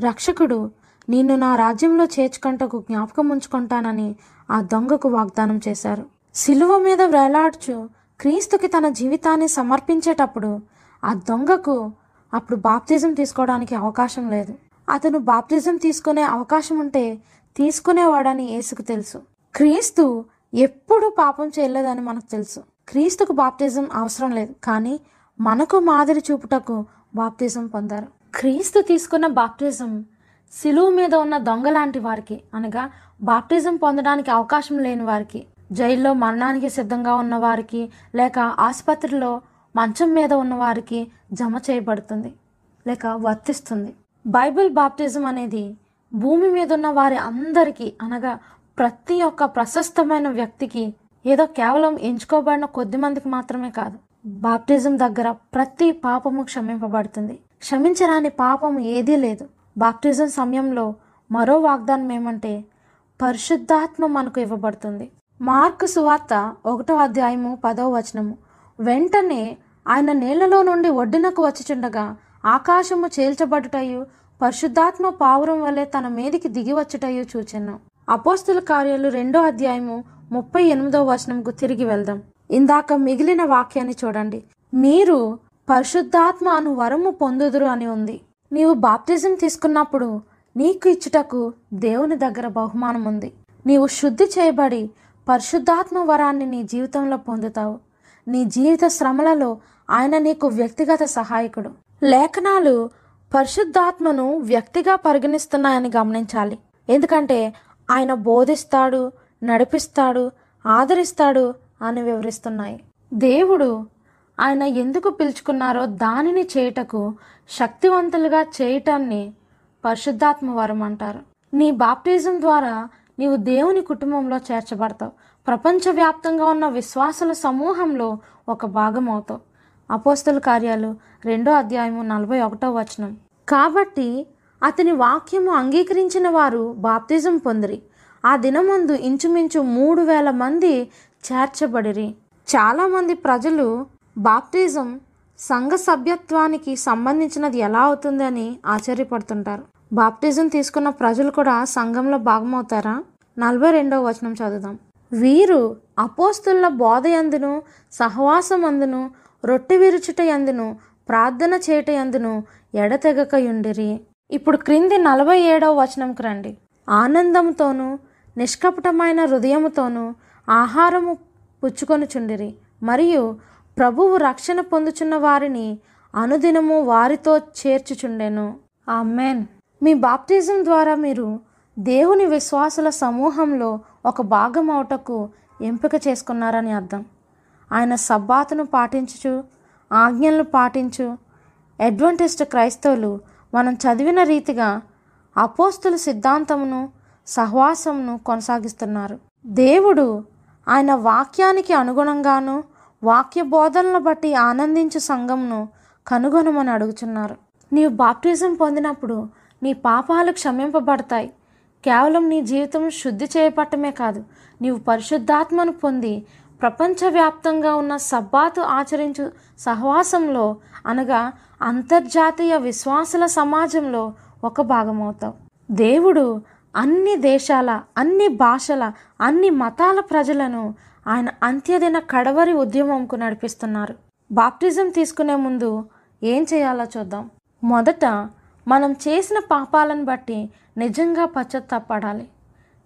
రక్షకుడు నిన్ను నా రాజ్యంలో చేర్చుకుంటకు జ్ఞాపకం ఉంచుకుంటానని ఆ దొంగకు వాగ్దానం చేశారు. సిలువ మీద వేలాడుచు క్రీస్తుకి తన జీవితాన్ని సమర్పించేటప్పుడు ఆ దొంగకు అప్పుడు బాప్తిజం తీసుకోవడానికి అవకాశం లేదు. అతను బాప్తిజం తీసుకునే అవకాశం ఉంటే తీసుకునేవాడని యేసుకు తెలుసు. క్రీస్తు ఎప్పుడు పాపం చేయలేదని మనకు తెలుసు. క్రీస్తుకు బాప్తిజం అవసరం లేదు. కానీ మనకు మాదిరి చూపుటకు బాప్తిజం పొందారు. క్రీస్తు తీసుకున్న బాప్తిజం సిలువు మీద ఉన్న దొంగ లాంటి వారికి అనగా బాప్టిజం పొందడానికి అవకాశం లేని వారికి జైల్లో మరణానికి సిద్ధంగా ఉన్న వారికి లేక ఆసుపత్రిలో మంచం మీద ఉన్న వారికి జమ చేయబడుతుంది లేక వర్తిస్తుంది. బైబిల్ బాప్టిజం అనేది భూమి మీద ఉన్న వారి అందరికీ అనగా ప్రతి ఒక్క ప్రశస్తమైన వ్యక్తికి ఏదో కేవలం ఎంచుకోబడిన కొద్ది మందికి మాత్రమే కాదు బాప్టిజం దగ్గర ప్రతి పాపము క్షమింపబడుతుంది. క్షమించరాని పాపము ఏదీ లేదు. బాప్టిజం సమయంలో మరో వాగ్దానం ఏమంటే పరిశుద్ధాత్మ మనకు ఇవ్వబడుతుంది. మార్కు సువార్త ఒకటో అధ్యాయము పదవ వచనము. వెంటనే ఆయన నీళ్ళలో నుండి ఒడ్డునకు వచ్చిచుండగా ఆకాశము చేల్చబడుటయు పరిశుద్ధాత్మ పావురం వలె తన మీదికి దిగి వచ్చుటయు చూచెను. అపోస్తుల కార్యాలు రెండో అధ్యాయము ముప్పై ఎనిమిదో వచనంకు తిరిగి వెళ్దాం. ఇందాక మిగిలిన వాక్యాన్ని చూడండి. మీరు పరిశుద్ధాత్మ అను వరము పొందుదురు అని ఉంది. నీవు బాప్తిజం తీసుకున్నప్పుడు నీకు ఇచ్చుటకు దేవుని దగ్గర బహుమానం ఉంది. నీవు శుద్ధి చేయబడి పరిశుద్ధాత్మ వరాన్ని నీ జీవితంలో పొందుతావు. నీ జీవిత శ్రమలలో ఆయన నీకు వ్యక్తిగత సహాయకుడు. లేఖనాలు పరిశుద్ధాత్మను వ్యక్తిగా పరిగణిస్తున్నాయని గమనించాలి. ఎందుకంటే ఆయన బోధిస్తాడు నడిపిస్తాడు ఆదరిస్తాడు అని వివరిస్తున్నాయి. దేవుడు ఆయన ఎందుకు పిలుచుకున్నారో దానిని చేయుటకు శక్తివంతులుగా చేయటాన్ని పరిశుద్ధాత్మ వరం అంటారు. నీ బాప్టిజం ద్వారా నీవు దేవుని కుటుంబంలో చేర్చబడతావు. ప్రపంచవ్యాప్తంగా ఉన్న విశ్వాసుల సమూహంలో ఒక భాగం అవుతావు అపోస్తల కార్యాలు రెండో అధ్యాయము నలభై ఒకటో వచనం. కాబట్టి అతని వాక్యము అంగీకరించిన వారు బాప్తిజం పొందిరి. ఆ దినమందు ఇంచుమించు మూడు వేల మంది చేర్చబడిరి. చాలామంది ప్రజలు బాప్టిజం సంఘ సభ్యత్వానికి సంబంధించినది ఎలా అవుతుందని ఆశ్చర్యపడుతుంటారు. బాప్టిజం తీసుకున్న ప్రజలు కూడా సంఘంలో భాగమవుతారా? నలభై రెండవ వచనం చదువుదాం. వీరు అపోస్తుల బోధయందును సహవాసమందును రొట్టె విరుచుట యందును ప్రార్థన చేయట ఎడతెగక ఉండిరి ఇప్పుడు క్రింది నలభై ఏడవ వచనంకి రండి. ఆనందంతోనూ నిష్కపటమైన హృదయముతోనూ ఆహారము పుచ్చుకొనుచుండిరి. మరియు ప్రభువు రక్షణ పొందుచున్న వారిని అనుదినము వారితో చేర్చుచుండెను. ఆమెన్. మీ బాప్టిజం ద్వారా మీరు దేవుని విశ్వాసుల సమూహంలో ఒక భాగం అవుటకు ఎంపిక చేసుకున్నారని అర్థం. ఆయన సబ్బాతును పాటించుచు ఆజ్ఞలను పాటించు అడ్వంటిస్ట్ క్రైస్తవులు మనం చదివిన రీతిగా అపోస్తుల సిద్ధాంతమును సహవాసమును కొనసాగిస్తున్నారు. దేవుడు ఆయన వాక్యానికి అనుగుణంగాను వాక్య బోధనలు బట్టి ఆనందించు సంఘంను కనుగొనమని అడుగుచున్నారు. నీవు బాప్టిజం పొందినప్పుడు నీ పాపాలు క్షమింపబడతాయి. కేవలం నీ జీవితం శుద్ధి చేయబట్టమే కాదు నీవు పరిశుద్ధాత్మను పొంది ప్రపంచవ్యాప్తంగా ఉన్న సబ్బాతు ఆచరించు సహవాసంలో అనగా అంతర్జాతీయ విశ్వాసుల సమాజంలో ఒక భాగమవుతావు. దేవుడు అన్ని దేశాల అన్ని భాషల అన్ని మతాల ప్రజలను ఆయన అంత్యదిన కడవరి ఉద్యమంకు నడిపిస్తున్నారు. బాప్టిజం తీసుకునే ముందు ఏం చేయాలో చూద్దాం. మొదట మనం చేసిన పాపాలను బట్టి నిజంగా పశ్చాత్తాపడాలి.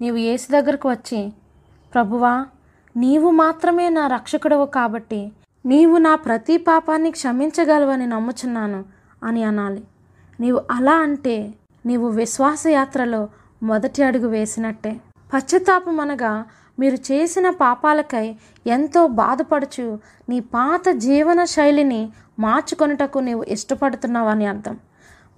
నీవు ఏసు దగ్గరకు వచ్చి ప్రభువా నీవు మాత్రమే నా రక్షకుడవు కాబట్టి నీవు నా ప్రతి పాపాన్ని క్షమించగలవని నమ్ముచున్నాను అని అనాలి. నీవు అలా అంటే నీవు విశ్వాసయాత్రలో మొదటి అడుగు వేసినట్టే. పశ్చాత్తాపం అనగా మీరు చేసిన పాపాలకై ఎంతో బాధపడుచు నీ పాత జీవన శైలిని మార్చుకొనుటకు నీవు ఇష్టపడుతున్నావని అర్థం.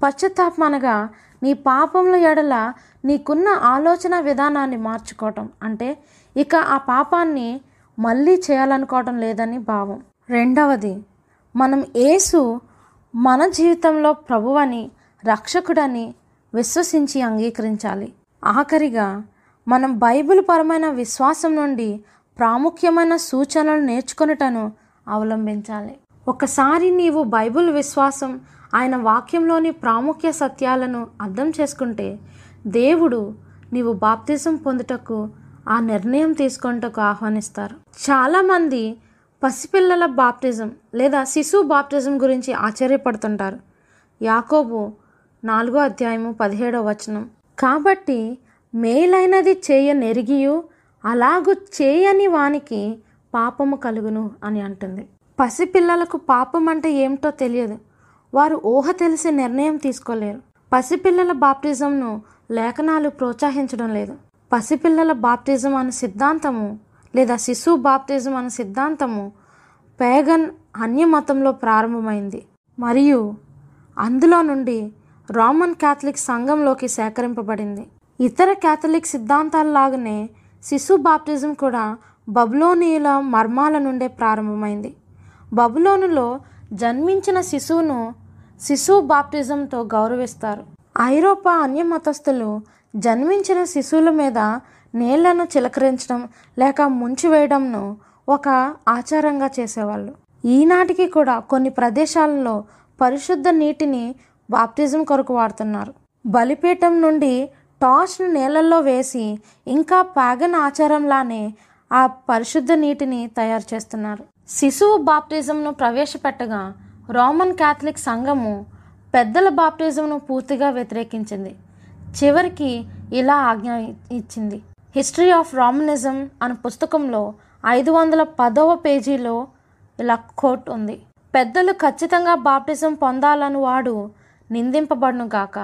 పశ్చాత్తాపం అనగా నీ పాపముల ఎడల నీకున్న ఆలోచన విధానాన్ని మార్చుకోవటం. అంటే ఇక ఆ పాపాన్ని మళ్ళీ చేయాలనుకోవటం లేదని భావం. రెండవది మనం యేసు మన జీవితంలో ప్రభువని రక్షకుడని విశ్వసించి అంగీకరించాలి. ఆఖరిగా మనం బైబిల్ పరమైన విశ్వాసం నుండి ప్రాముఖ్యమైన సూచనలు నేర్చుకొనుటను అవలంబించాలి. ఒకసారి నీవు బైబిల్ విశ్వాసం ఆయన వాక్యంలోని ప్రాముఖ్య సత్యాలను అర్థం చేసుకుంటే దేవుడు నీవు బాప్తిజం పొందుటకు ఆ నిర్ణయం తీసుకొనుటకు ఆహ్వానిస్తారు. చాలామంది పసిపిల్లల బాప్టిజం లేదా శిశువు బాప్టిజం గురించి ఆశ్చర్యపడుతుంటారు. యాకోబు నాలుగో అధ్యాయము పదిహేడో వచనం. కాబట్టి మేలైనది చేయ నెరిగియు అలాగు చేయని వానికి పాపము కలుగును అని అంటుంది. పసిపిల్లలకు పాపం అంటే ఏమిటో తెలియదు. వారు ఊహ తెలిసి నిర్ణయం తీసుకోలేరు. పసిపిల్లల బాప్టిజంను లేఖనాలు ప్రోత్సహించడం లేదు. పసిపిల్లల బాప్టిజం అనే సిద్ధాంతము లేదా శిశువు బాప్టిజం అనే సిద్ధాంతము పేగన్ అన్యమతంలో ప్రారంభమైంది. మరియు అందులో నుండి రోమన్ క్యాథలిక్ సంఘంలోకి సేకరింపబడింది. ఇతర క్యాథలిక్ సిద్ధాంతాలలాగానే శిశు బాప్టిజం కూడా బబులోనియుల మర్మాల నుండే ప్రారంభమైంది. బబులోనులో జన్మించిన శిశువును శిశువు బాప్టిజంతో గౌరవిస్తారు. ఐరోపా అన్య మతస్థులు జన్మించిన శిశువుల మీద నీళ్ళను చిలకరించడం లేక ముంచివేయడంను ఒక ఆచారంగా చేసేవాళ్ళు. ఈనాటికి కూడా కొన్ని ప్రదేశాలలో పరిశుద్ధ నీటిని బాప్తిజం కొరకు వాడుతున్నారు. బలిపీఠం నుండి టార్చ్ను నీళ్ళల్లో వేసి ఇంకా పాగన్ ఆచారంలానే ఆ పరిశుద్ధ నీటిని తయారు చేస్తున్నారు. శిశువు బాప్టిజంను ప్రవేశపెట్టగా రోమన్ క్యాథలిక్ సంఘము పెద్దల బాప్టిజంను పూర్తిగా వ్యతిరేకించింది. చివరికి ఇలా ఆజ్ఞ ఇచ్చింది. హిస్టరీ ఆఫ్ రోమనిజం అనే పుస్తకంలో ఐదు వందల పదవ పేజీలో ఇలా కోట్ ఉంది. పెద్దలు ఖచ్చితంగా బాప్టిజం పొందాలని వాడు నిందింపబడును గాక.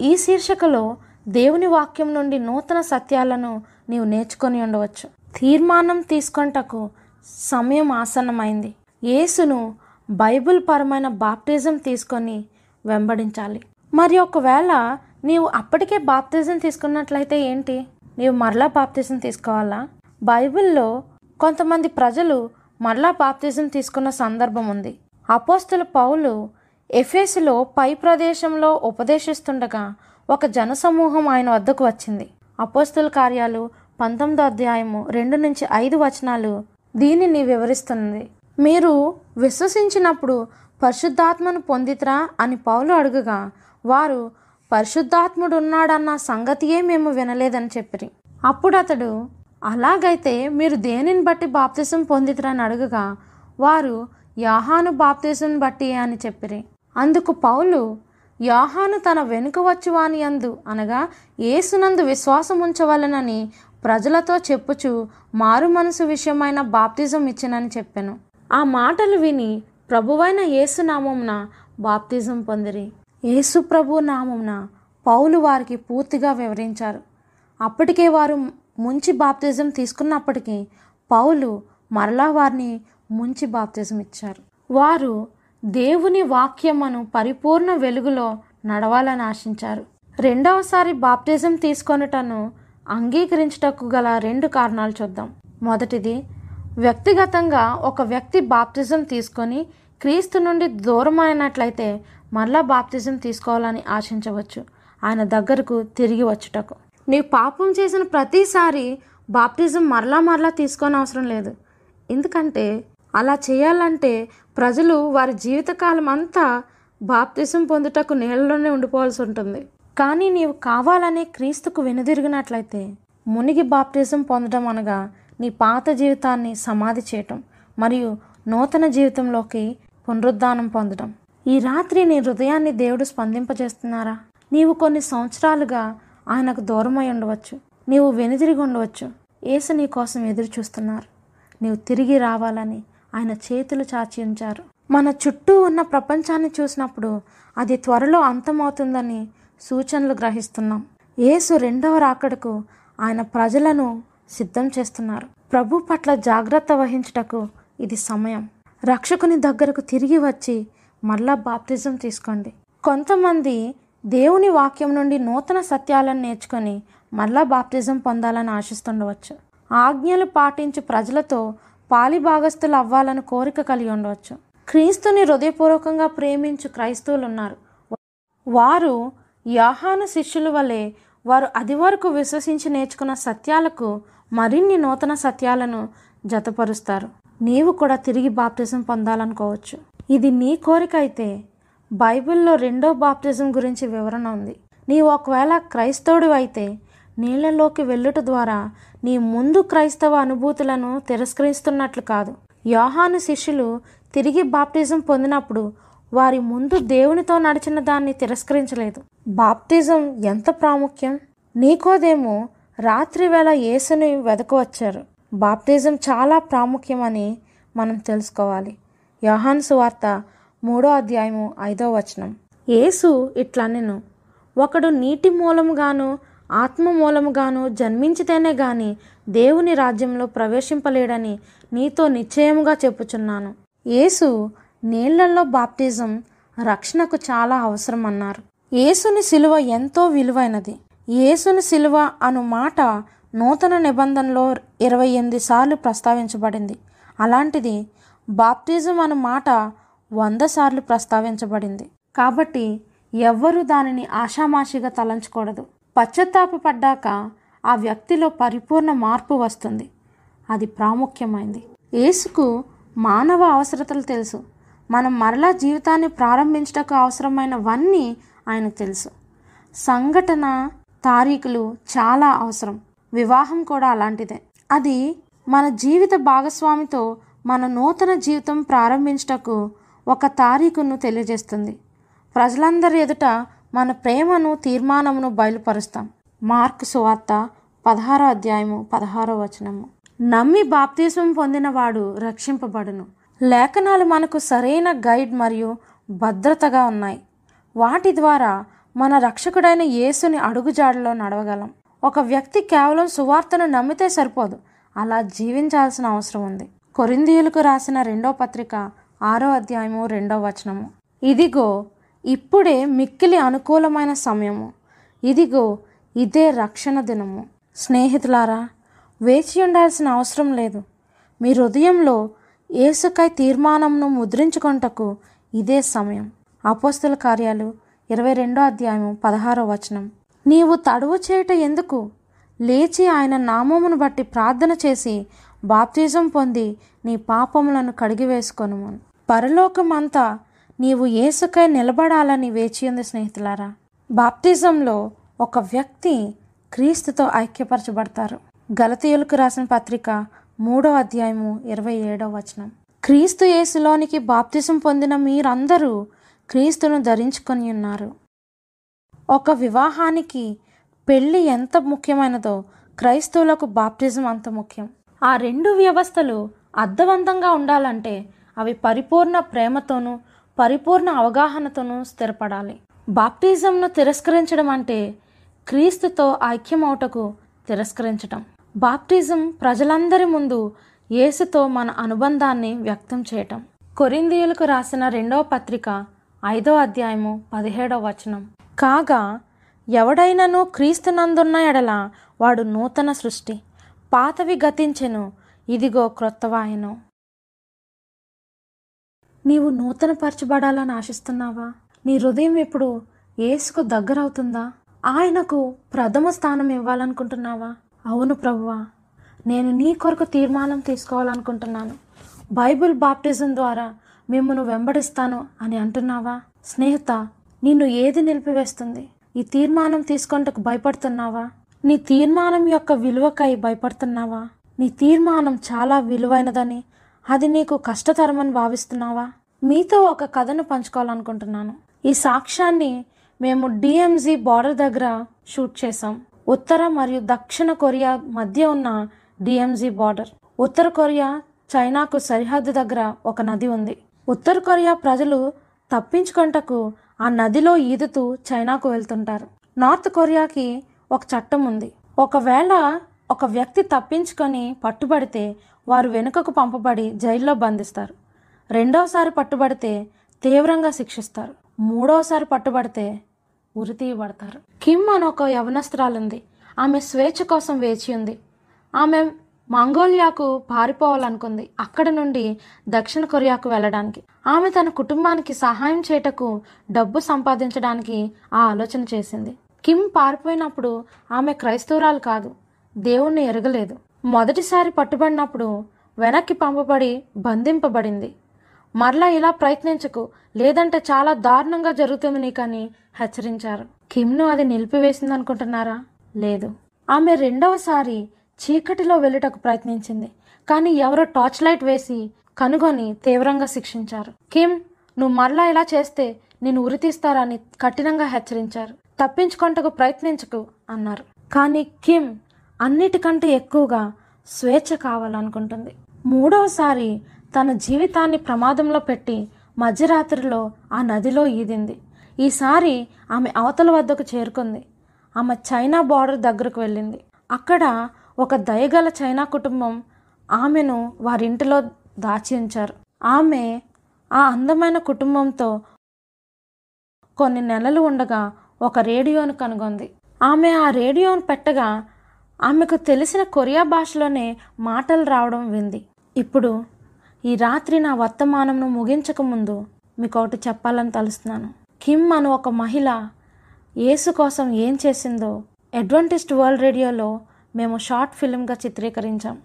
ఈ శీర్షికలో దేవుని వాక్యం నుండి నూతన సత్యాలను నీవు నేర్చుకొని ఉండవచ్చు. తీర్మానం తీసుకొంటకు సమయం ఆసన్నమైంది. యేసును బైబిల్ పరమైన బాప్టిజం తీసుకొని వెంబడించాలి. మరి ఒకవేళ నీవు అప్పటికే బాప్తిజం తీసుకున్నట్లయితే ఏంటి? నీవు మరలా బాప్తిజం తీసుకోవాలా? బైబిల్లో కొంతమంది ప్రజలు మరలా బాప్తిజం తీసుకున్న సందర్భం ఉంది. అపోస్తుల పౌలు ఎఫేసులో పై ప్రదేశంలో ఉపదేశిస్తుండగా ఒక జనసమూహం ఆయన వద్దకు వచ్చింది. అపోస్తుల కార్యాలు పంతొమ్మిదో అధ్యాయము రెండు నుంచి ఐదు వచనాలు దీనిని వివరిస్తుంది. మీరు విశ్వసించినప్పుడు పరిశుద్ధాత్మను పొందితరా అని పౌలు అడుగగా వారు పరిశుద్ధాత్ముడు ఉన్నాడన్న సంగతియే మేము వినలేదని చెప్పిరి. అప్పుడు అతడు అలాగైతే మీరు దేనిని బట్టి బాప్తిసం పొందితరని అడుగగా వారు యాహాను బాప్తిజం బట్టి అని చెప్పిరి. అందుకు పౌలు యాహాను తన వెనుక వచ్చువాని అందు అనగా ఏసునందు విశ్వాసం ఉంచవలనని ప్రజలతో చెప్పుచు మారు మనసు విషయమైన బాప్తిజం ఇచ్చినని చెప్పాను. ఆ మాటలు విని ప్రభువైన యేసు బాప్తిజం పొందిరి. యేసు ప్రభు నామంన పౌలు వారికి పూర్తిగా వివరించారు. అప్పటికే వారు ముంచి బాప్తిజం తీసుకున్నప్పటికీ పౌలు మరలా వారిని ముంచి బాప్తిజం ఇచ్చారు వారు దేవుని వాక్యమును పరిపూర్ణ వెలుగులో నడవాలని ఆశించారు. రెండవసారి బాప్తిజం తీసుకొనుటను అంగీకరించుటకు గల రెండు కారణాలు చూద్దాం. మొదటిది వ్యక్తిగతంగా ఒక వ్యక్తి బాప్తిజం తీసుకొని క్రీస్తు నుండి దూరమైనట్లయితే మరలా బాప్తిజం తీసుకోవాలని ఆశించవచ్చు. ఆయన దగ్గరకు తిరిగి వచ్చుటకు. నీవు పాపం చేసిన ప్రతిసారి బాప్టిజం మరలా మరలా తీసుకొని అవసరం లేదు. ఎందుకంటే అలా చేయాలంటే ప్రజలు వారి జీవితకాలం అంతా బాప్తిసం పొందుటకు నీళ్ళలోనే ఉండిపోవాల్సి ఉంటుంది. కానీ నీవు కావాలనే క్రీస్తుకు వెనుదిరిగినట్లయితే మునిగి బాప్తిజం పొందడం అనగా నీ పాత జీవితాన్ని సమాధి చేయటం మరియు నూతన జీవితంలోకి పునరుద్ధానం పొందడం ఈ రాత్రి నీ హృదయాన్ని దేవుడు స్పందింపజేస్తున్నారా? నీవు కొన్ని సంవత్సరాలుగా ఆయనకు దూరమై ఉండవచ్చు. నీవు వెనుదిరిగి ఉండవచ్చు. ఏసు నీ కోసం ఎదురు చూస్తున్నారు నీవు తిరిగి రావాలని ఆయన చేతులు చాచి ఉంచారు. మన చుట్టూ ఉన్న ప్రపంచాన్ని చూసినప్పుడు అది త్వరలో అంతమవుతుందని సూచనలు గ్రహిస్తున్నాం. యేసు రెండవ రాకడకు ఆయన ప్రజలను సిద్ధం చేస్తున్నారు. ప్రభు పట్ల జాగ్రత్త వహించుటకు ఇది సమయం. రక్షకుని దగ్గరకు తిరిగి వచ్చి మరలా బాప్తిజం తీసుకోండి. కొంతమంది దేవుని వాక్యం నుండి నూతన సత్యాలను నేర్చుకొని మరలా బాప్తిజం పొందాలని ఆశిస్తుండవచ్చు. ఆజ్ఞలు పాటించు ప్రజలతో పాలి భాగస్థులు అవ్వాలని కోరిక కలిగి ఉండవచ్చు. క్రీస్తుని హృదయపూర్వకంగా ప్రేమించు క్రైస్తవులు ఉన్నారు వారు యాహాన శిష్యుల వలె వారు అది వరకు విశ్వసించి నేర్చుకున్న సత్యాలకు మరిన్ని నూతన సత్యాలను జతపరుస్తారు. నీవు కూడా తిరిగి బాప్తిజం పొందాలనుకోవచ్చు. ఇది నీ కోరిక అయితే బైబిల్లో రెండో బాప్తిజం గురించి వివరణ ఉంది. నీవు ఒకవేళ క్రైస్తవుడు అయితే నీళ్ళలోకి వెళ్ళుట ద్వారా నీ ముందు క్రైస్తవ అనుభూతులను తిరస్కరిస్తున్నట్లు కాదు. యోహాను శిష్యులు తిరిగి బాప్టిజం పొందినప్పుడు వారి ముందు దేవునితో నడిచిన దాన్ని తిరస్కరించలేదు. బాప్టిజం ఎంత ప్రాముఖ్యం? నీకోదేమో రాత్రి వేళ యేసుని వెదకవచ్చారు బాప్టిజం చాలా ప్రాముఖ్యమని మనం తెలుసుకోవాలి. యోహాన్ సువార్త మూడో అధ్యాయము ఐదో వచనం. యేసు నేను ఒకడు నీటి మూలముగాను ఆత్మ మూలముగాను జన్మించితేనే గాని దేవుని రాజ్యంలో ప్రవేశింపలేడని నీతో నిశ్చయముగా చెప్పుచున్నాను. యేసు నీళ్ళలో బాప్తిజం రక్షణకు చాలా అవసరం అన్నారు యేసుని సిలువ ఎంతో విలువైనది. యేసుని సిలువ అను మాట నూతన నిబంధనలో ఇరవై ఎనిమిది సార్లు ప్రస్తావించబడింది. అలాంటిది బాప్టిజం అను మాట వంద సార్లు ప్రస్తావించబడింది. కాబట్టి ఎవ్వరూ దానిని ఆషామాషిగా తలంచకూడదు. పశ్చాత్తాపపడ్డాక ఆ వ్యక్తిలో పరిపూర్ణ మార్పు వస్తుంది. అది ప్రాముఖ్యమైంది. యేసుకు మానవ అవసరతలు తెలుసు. మనం మరలా జీవితాన్ని ప్రారంభించటకు అవసరమైనవన్నీ ఆయనకు తెలుసు. సంఘటన తారీఖులు చాలా అవసరం. వివాహం కూడా అలాంటిదే. అది మన జీవిత భాగస్వామితో మన నూతన జీవితం ప్రారంభించటకు ఒక తారీఖును తెలియజేస్తుంది. ప్రజలందరి ఎదుట మన ప్రేమను తీర్మానమును బయలుపరుస్తాం. మార్క్ సువార్త పదహారో అధ్యాయము పదహారో వచనము. నమ్మి బాప్తీసం పొందినవాడు రక్షింపబడును. లేఖనాలు మనకు సరైన గైడ్ మరియు భద్రతగా ఉన్నాయి. వాటి ద్వారా మన రక్షకుడైన యేసుని అడుగుజాడలో నడవగలం. ఒక వ్యక్తి కేవలం సువార్తను నమ్మితే సరిపోదు. అలా జీవించాల్సిన అవసరం ఉంది. కొరిందీయులకు రాసిన రెండో పత్రిక ఆరో అధ్యాయము రెండో వచనము. ఇదిగో ఇప్పుడే మిక్కిలి అనుకూలమైన సమయము. ఇదిగో ఇదే రక్షణ దినము. స్నేహితులారా వేచి ఉండాల్సిన అవసరం లేదు. మీ హృదయంలో ఏసుకై తీర్మానంను ముద్రించుకొంటకు ఇదే సమయం. అపోస్తుల కార్యాలు ఇరవై రెండో అధ్యాయం పదహారో వచనం. నీవు తడువు చేయట ఎందుకు? లేచి ఆయన నామమును బట్టి ప్రార్థన చేసి బాప్తిజం పొంది నీ పాపములను కడిగివేసుకొను పరలోకమంతా నీవు ఏసుకై నిలబడాలని వేచి ఉంది స్నేహితులారా. బాప్తిజంలో ఒక వ్యక్తి క్రీస్తుతో ఐక్యపరచబడతారు. గలతీయులకు రాసిన పత్రిక మూడో అధ్యాయము ఇరవై ఏడో వచనం. క్రీస్తు యేసులోనికి బాప్తిజం పొందిన మీరందరూ క్రీస్తును ధరించుకొని ఉన్నారు. ఒక వివాహానికి పెళ్ళి ఎంత ముఖ్యమైనదో క్రైస్తవులకు బాప్టిజం అంత ముఖ్యం. ఆ రెండు వ్యవస్థలు అర్థవంతంగా ఉండాలంటే అవి పరిపూర్ణ ప్రేమతోనూ పరిపూర్ణ అవగాహనతోనూ స్థిరపడాలి. బాప్టిజంను తిరస్కరించడం అంటే క్రీస్తుతో ఐక్యమవుటకు తిరస్కరించటం. బాప్టిజం ప్రజలందరి ముందు యేసుతో మన అనుబంధాన్ని వ్యక్తం చేయటం. కొరిందీయులకు రాసిన రెండవ పత్రిక ఐదో అధ్యాయము పదిహేడవ వచనం. కాగా ఎవడైనను క్రీస్తునందున్న ఎడల వాడు నూతన సృష్టి. పాతవి గతించెను ఇదిగో క్రొత్తవాయను. నీవు నూతనపరచబడాలని ఆశిస్తున్నావా? నీ హృదయం ఇప్పుడు ఏసుకు దగ్గరవుతుందా? ఆయనకు ప్రథమ స్థానం ఇవ్వాలనుకుంటున్నావా? అవును ప్రభువా నేను నీ కొరకు తీర్మానం తీసుకోవాలనుకుంటున్నాను. బైబిల్ బాప్టిజం ద్వారా మిమ్మల్ని వెంబడిస్తాను అని అంటున్నావా? స్నేహిత నిన్ను ఏది నిలిపివేస్తుంది? ఈ తీర్మానం తీసుకొంటకు భయపడుతున్నావా? నీ తీర్మానం యొక్క విలువకై భయపడుతున్నావా? నీ తీర్మానం చాలా విలువైనదని అది నీకు కష్టతరమని భావిస్తున్నావా? మీతో ఒక కథను పంచుకోవాలనుకుంటున్నాను. ఈ సాక్ష్యాన్ని మేము డిఎంజీ బార్డర్ దగ్గర షూట్ చేసాం ఉత్తర మరియు దక్షిణ కొరియా మధ్య ఉన్న డిఎంజీ బార్డర్. ఉత్తర కొరియా చైనాకు సరిహద్దు దగ్గర ఒక నది ఉంది. ఉత్తర కొరియా ప్రజలు తప్పించుకుంటకు ఆ నదిలో ఈదుతూ చైనాకు వెళ్తుంటారు. నార్త్ కొరియాకి ఒక చట్టం ఉంది. ఒకవేళ ఒక వ్యక్తి తప్పించుకొని పట్టుబడితే వారు వెనుకకు పంపబడి జైల్లో బంధిస్తారు. రెండవసారి పట్టుబడితే తీవ్రంగా శిక్షిస్తారు. మూడవసారి పట్టుబడితే ఉరితీయబడతారు. కిమ్ అని ఒక యవనస్త్రాలుంది. ఆమె స్వేచ్ఛ కోసం వేచి ఉంది. ఆమె మంగోలియాకు పారిపోవాలనుకుంది. అక్కడ నుండి దక్షిణ కొరియాకు వెళ్ళడానికి. ఆమె తన కుటుంబానికి సహాయం చేయటకు డబ్బు సంపాదించడానికి ఆ ఆలోచన చేసింది. కిమ్ పారిపోయినప్పుడు ఆమె క్రైస్తవురాలు కాదు. దేవుణ్ణి ఎరగలేదు. మొదటిసారి పట్టుబడినప్పుడు వెనక్కి పంపబడి బంధింపబడింది. మరలా ఇలా ప్రయత్నించకు లేదంటే చాలా దారుణంగా జరుగుతుంది నీకని హెచ్చరించారు. కిమ్ను అది నిలిపివేసింది అనుకుంటున్నారా లేదు. ఆమె రెండవసారి చీకటిలో వెళ్ళుటకు ప్రయత్నించింది కానీ ఎవరో టార్చ్ లైట్ వేసి కనుగొని తీవ్రంగా శిక్షించారు. కిమ్ నువ్వు మరలా ఇలా చేస్తే నేను ఉరితీస్తారని కఠినంగా హెచ్చరించారు. తప్పించుకొంటకు ప్రయత్నించకు అన్నారు. కానీ కిమ్ అన్నిటికంటే ఎక్కువగా స్వేచ్ఛ కావాలనుకుంటుంది. మూడవసారి తన జీవితాన్ని ప్రమాదంలో పెట్టి మధ్యరాత్రిలో ఆ నదిలో ఈదింది. ఈసారి ఆమె అవతల వద్దకు చేరుకుంది. ఆమె చైనా బార్డర్ దగ్గరకు వెళ్ళింది. అక్కడ ఒక దయగల చైనా కుటుంబం ఆమెను వారింటిలో దాచి ఉంచారు ఆమె ఆ అందమైన కుటుంబంతో కొన్ని నెలలు ఉండగా ఒక రేడియోను కనుగొంది. ఆమె ఆ రేడియోను పెట్టగా ఆమెకు తెలిసిన కొరియా భాషలోనే మాటలు రావడం వింది. ఇప్పుడు ఈ రాత్రి నా వర్తమానంను ముగించక ముందు మీకు ఒకటి చెప్పాలని తలుస్తున్నాను. కిమ్ అను ఒక మహిళ యేసు కోసం ఏం చేసిందో అడ్వెంటిస్ట్ వరల్డ్ రేడియోలో మేము షార్ట్ ఫిల్మ్గా చిత్రీకరించాం.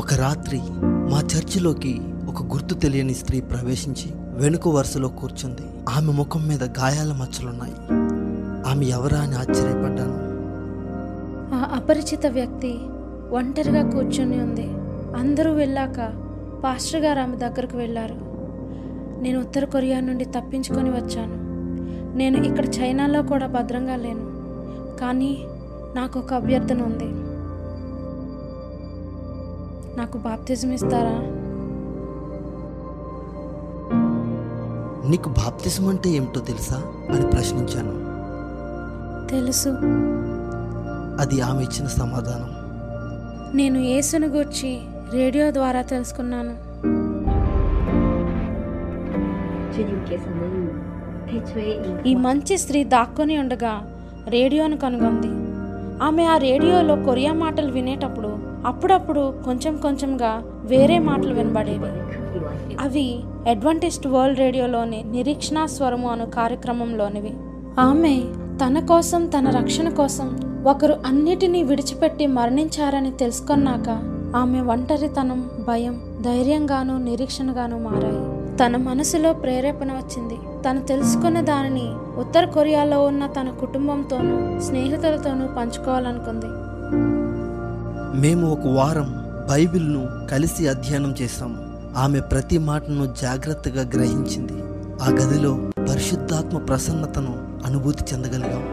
ఒక రాత్రి మా చర్చిలోకి ఒక గుర్తు తెలియని స్త్రీ ప్రవేశించి వెనుక వరుసలో కూర్చుంది. ఆమె ముఖం మీద గాయాల మచ్చలున్నాయి. ఆమె ఎవరా అని ఆశ్చర్యపడ్డాను. ఆ అపరిచిత వ్యక్తి ఒంటరిగా కూర్చొని ఉంది. అందరూ వెళ్ళాక పాస్టర్ గారు ఆమె దగ్గరకు వెళ్ళారు. నేను ఉత్తర కొరియా నుండి తప్పించుకొని వచ్చాను. నేను ఇక్కడ చైనాలో కూడా భద్రంగా లేను. కానీ నాకు ఒక అభ్యర్థన ఉంది. నాకు బాప్తిజం ఇస్తారా? నీకు బాప్తిసం అంటే ఏమిటో తెలుసా? అని ప్రశ్నించాను. తెలుసు. అది ఆమె ఇచ్చిన సమాధానం. నేను యేసును గూర్చి రేడియో ద్వారా తెలుసుకున్నాను. ఈ మంచి స్త్రీ దాక్కుని ఉండగా రేడియోను కనుగొంది. ఆమె ఆ రేడియోలో కొరియా మాటలు వినేటప్పుడు అప్పుడప్పుడు కొంచెం కొంచెంగా వేరే మాటలు వినబడేవి. అవి అడ్వంటిస్ట్ వరల్డ్ రేడియోలోని నిరీక్షణ స్వరము అను కార్యక్రమంలోనివి. ఆమె తన కోసం తన రక్షణ కోసం ఒకరు అన్నిటినీ విడిచిపెట్టి మరణించారని తెలుసుకున్నాక ఆమె ఒంటరితనం భయం ధైర్యంగానూ నిరీక్షణగానూ మారాయి. తన మనసులో ప్రేరేపణ వచ్చింది. తను తెలుసుకున్న దానిని ఉత్తర కొరియాలో ఉన్న తన కుటుంబంతోనూ స్నేహితులతోనూ పంచుకోవాలనుకుంది. మేము ఒక వారం బైబిల్ను కలిసి అధ్యయనం చేశాము ఆమె ప్రతి మాటను జాగ్రత్తగా గ్రహించింది. ఆ గదిలో పరిశుద్ధాత్మ ప్రసన్నతను అనుభూతి చెందగలిగాం.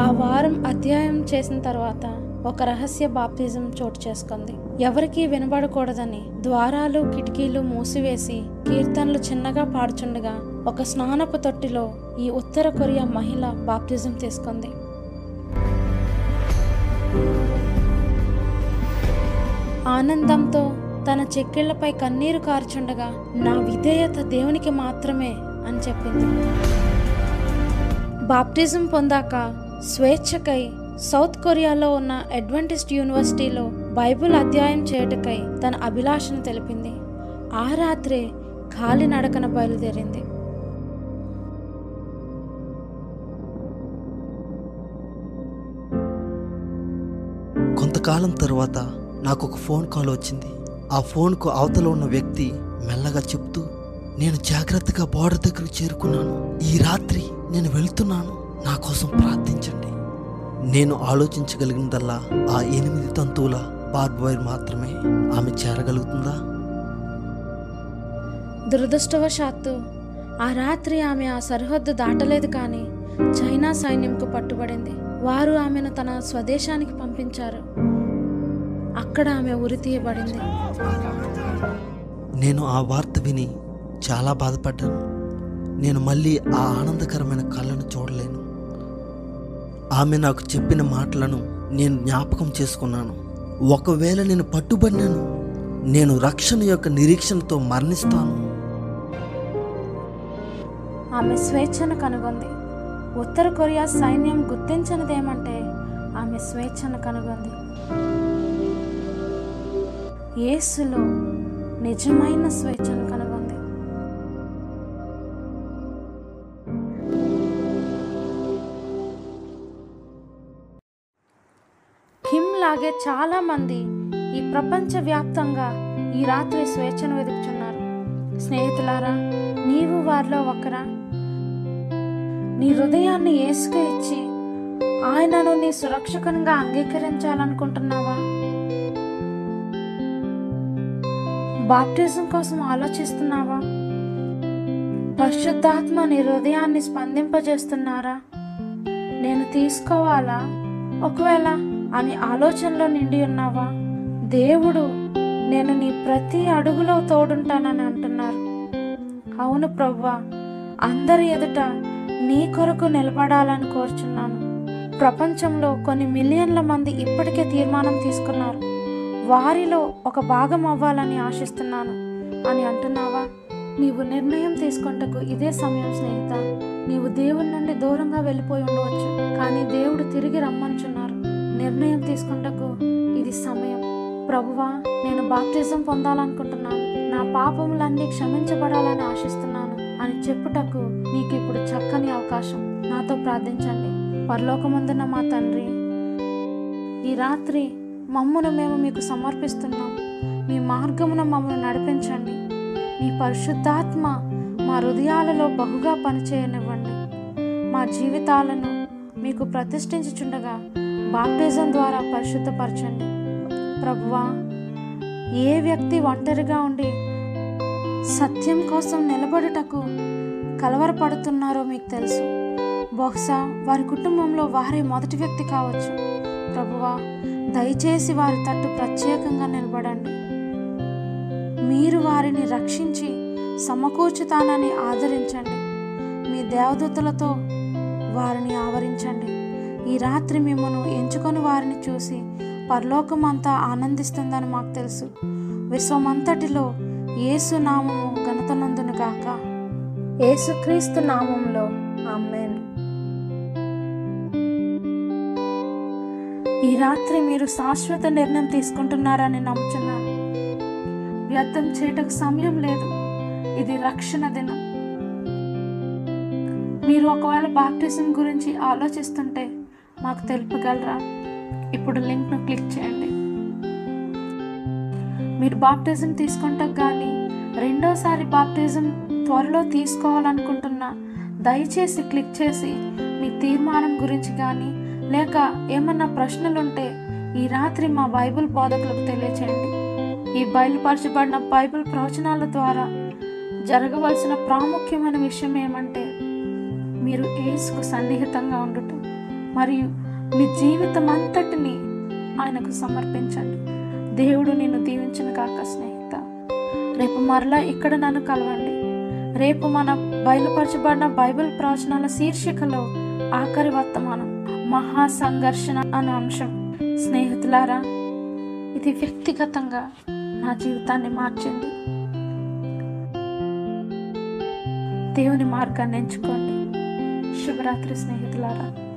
ఆ వారం అధ్యాయం చేసిన తర్వాత ఒక రహస్య బాప్తిజం చోటు చేసుకుంది. ఎవరికీ వినబడకూడదని ద్వారాలు కిటికీలు మూసివేసి కీర్తనలు చిన్నగా పాడుచుండగా ఒక స్నానపు తొట్టిలో ఈ ఉత్తర కొరియా మహిళ బాప్తిజం తీసుకుంది. ఆనందంతో తన చెక్కిళ్ళపై కన్నీరు కార్చుండగా నా విధేయత దేవునికి మాత్రమే అని చెప్పింది. బాప్టిజం పొందాక స్వేచ్ఛకై సౌత్ కొరియాలో ఉన్న అడ్వెంటిస్ట్ యూనివర్సిటీలో బైబిల్ అధ్యాయం చేయుటకై తన అభిలాషను తెలిపింది. ఆ రాత్రే కాలి నడకన బయలుదేరింది. కొంతకాలం తర్వాత నాకు ఒక ఫోన్ కాల్ వచ్చింది. ఆ ఫోన్కు అవతల ఉన్న వ్యక్తి మెల్లగా చెప్తూ నేను జాగ్రత్తగా బోర్డర్ దగ్గరకు చేరుకున్నాను. ఈ రాత్రి నేను వెళ్తున్నాను. నా కోసం ప్రార్థించండి. నేను ఆలోచించగలిగినదల్లా ఆ ఎనిమిది తంతువుల బార్బ్ వైర్ మాత్రమే ఆమె చేరగలుగుతుందా? దురదృష్టవశాత్తు ఆ రాత్రి ఆమె ఆ సరిహద్దు దాటలేదు కానీ చైనా సైన్యంకు పట్టుబడింది. వారు ఆమెను తన స్వదేశానికి పంపించారు. అక్కడ ఆమె ఉరి తీయబడింది. నేను ఆ వార్త విని చాలా బాధపడ్డాను. నేను మళ్ళీ ఆ ఆనందకరమైన కళ్ళను చూడలేను. ఆమె నాకు చెప్పిన మాటలను నేను జ్ఞాపకం చేసుకున్నాను. ఒకవేళ నేను పట్టుబడినాను నేను రక్షణ యొక్క నిరీక్షణతో మరణిస్తాను. ఆమె స్వేచ్ఛను కనుగొంది. ఉత్తర కొరియా సైన్యం గుర్తించినదేమంటే ఆమె స్వేచ్ఛను కనుగొంది. యేసులో నిజమైన స్వేచ్ఛను కనుగొంది. కిమ్ లాగే చాలా మంది ఈ ప్రపంచవ్యాప్తంగా ఈ రాత్రి స్వేచ్ఛను వెతుకుచున్నారు స్నేహితులారా నీవు వారిలో ఒకరా. నీ హృదయాన్ని ఏసుకు ఇచ్చి ఆయనను నీ సురక్షకంగా అంగీకరించాలనుకుంటున్నావా? బాప్టిజం కోసం ఆలోచిస్తున్నావా? పరిశుద్ధాత్మ నీ హృదయాన్ని స్పందింపజేస్తున్నారా? నేను తీసుకోవాలా? ఒకవేళ అని ఆలోచనలో నిండి ఉన్నావా? దేవుడు నేను నీ ప్రతి అడుగులో తోడుంటానని అంటున్నారు. అవును ప్రవ్వా అందరి ఎదుట నీ కొరకు నిలబడాలని కోరుచున్నాను. ప్రపంచంలో కొన్ని మిలియన్ల మంది ఇప్పటికే తీర్మానం తీసుకున్నారు. వారిలో ఒక భాగం అవ్వాలని ఆశిస్తున్నాను. అని అంటున్నావా? నీవు నిర్ణయం తీసుకుంటకు ఇదే సమయం స్నేహిత. నీవు దేవుని నుండి దూరంగా వెళ్ళిపోయి ఉండవచ్చు కానీ దేవుడు తిరిగి రమ్మంచున్నారు నిర్ణయం తీసుకుంటకు ఇది సమయం. ప్రభువా నేను బాప్తిజం పొందాలనుకుంటున్నాను. నా పాపములన్నీ క్షమించబడాలని ఆశిస్తున్నాను అని చెప్పుటకు నీకు ఇప్పుడు చక్కని అవకాశం. నాతో ప్రార్థించండి. పరలోకమందున మా తండ్రి ఈ రాత్రి మమ్మును మేము మీకు సమర్పిస్తున్నాం. మీ మార్గమున మమ్మల్ని నడిపించండి. మీ పరిశుద్ధాత్మ మా హృదయాలలో బహుగా పనిచేయనివ్వండి. మా జీవితాలను మీకు ప్రతిష్ఠించుచుండగా బాప్టిజం ద్వారా పరిశుద్ధపరచండి. ప్రభువా ఏ వ్యక్తి ఒంటరిగా ఉండి సత్యం కోసం నిలబడుటకు కలవరపడుతున్నారో మీకు తెలుసు. బహుశా వారి కుటుంబంలో వారే మొదటి వ్యక్తి కావచ్చు. ప్రభువా దయచేసి వారి తట్టు ప్రత్యేకంగా నిలబడండి. మీరు వారిని రక్షించి సమకూర్చుతానని ఆదరించండి. మీ దేవదూతలతో వారిని ఆవరించండి. ఈ రాత్రి మిమ్మను ఎంచుకొని వారిని చూసి పరలోకం అంతా ఆనందిస్తుందని మాకు తెలుసు. విశ్వమంతటిలో ఏసు నామము ఘనతనందును గాక ఏసుక్రీస్తు నామంలో ఆమెన్. ఈ రాత్రి మీరు శాశ్వత నిర్ణయం తీసుకుంటున్నారని నమ్ముతున్నాను వ్యర్థం చేయటకు సమయం లేదు. ఇది రక్షణ దినం. మీరు ఒకవేళ బాప్టిజం గురించి ఆలోచిస్తుంటే మాకు తెలుపగలరా? ఇప్పుడు లింక్ను క్లిక్ చేయండి. మీరు బాప్టిజం తీసుకుంటాం కానీ రెండోసారి బాప్టిజం త్వరలో తీసుకోవాలనుకుంటున్నా దయచేసి క్లిక్ చేసి మీ తీర్మానం గురించి కానీ లేక ఏమన్నా ప్రశ్నలుంటే ఈ రాత్రి మా బైబిల్ బోధకులకు తెలియచేయండి. ఈ బయలుపరచబడిన బైబిల్ ప్రవచనాల ద్వారా జరగవలసిన ప్రాముఖ్యమైన విషయం ఏమంటే మీరు ఏసుకు సన్నిహితంగా ఉండటం మరియు మీ జీవితం అంతటిని ఆయనకు సమర్పించండి. దేవుడు నిన్ను దీవించిన కాక స్నేహిత. రేపు మరలా ఇక్కడ నన్ను కలవండి. రేపు మన బయలుపరచబడిన బైబిల్ ప్రవచనాల శీర్షికలో ఆఖరి వర్తమానం. మహా సంఘర్షణ అనే అంశం. స్నేహితులారా ఇది వ్యక్తిగతంగా నా జీవితాన్ని మార్చింది దేవుని మార్గాన్ని ఎంచుకోండి. శుభరాత్రి స్నేహితులారా.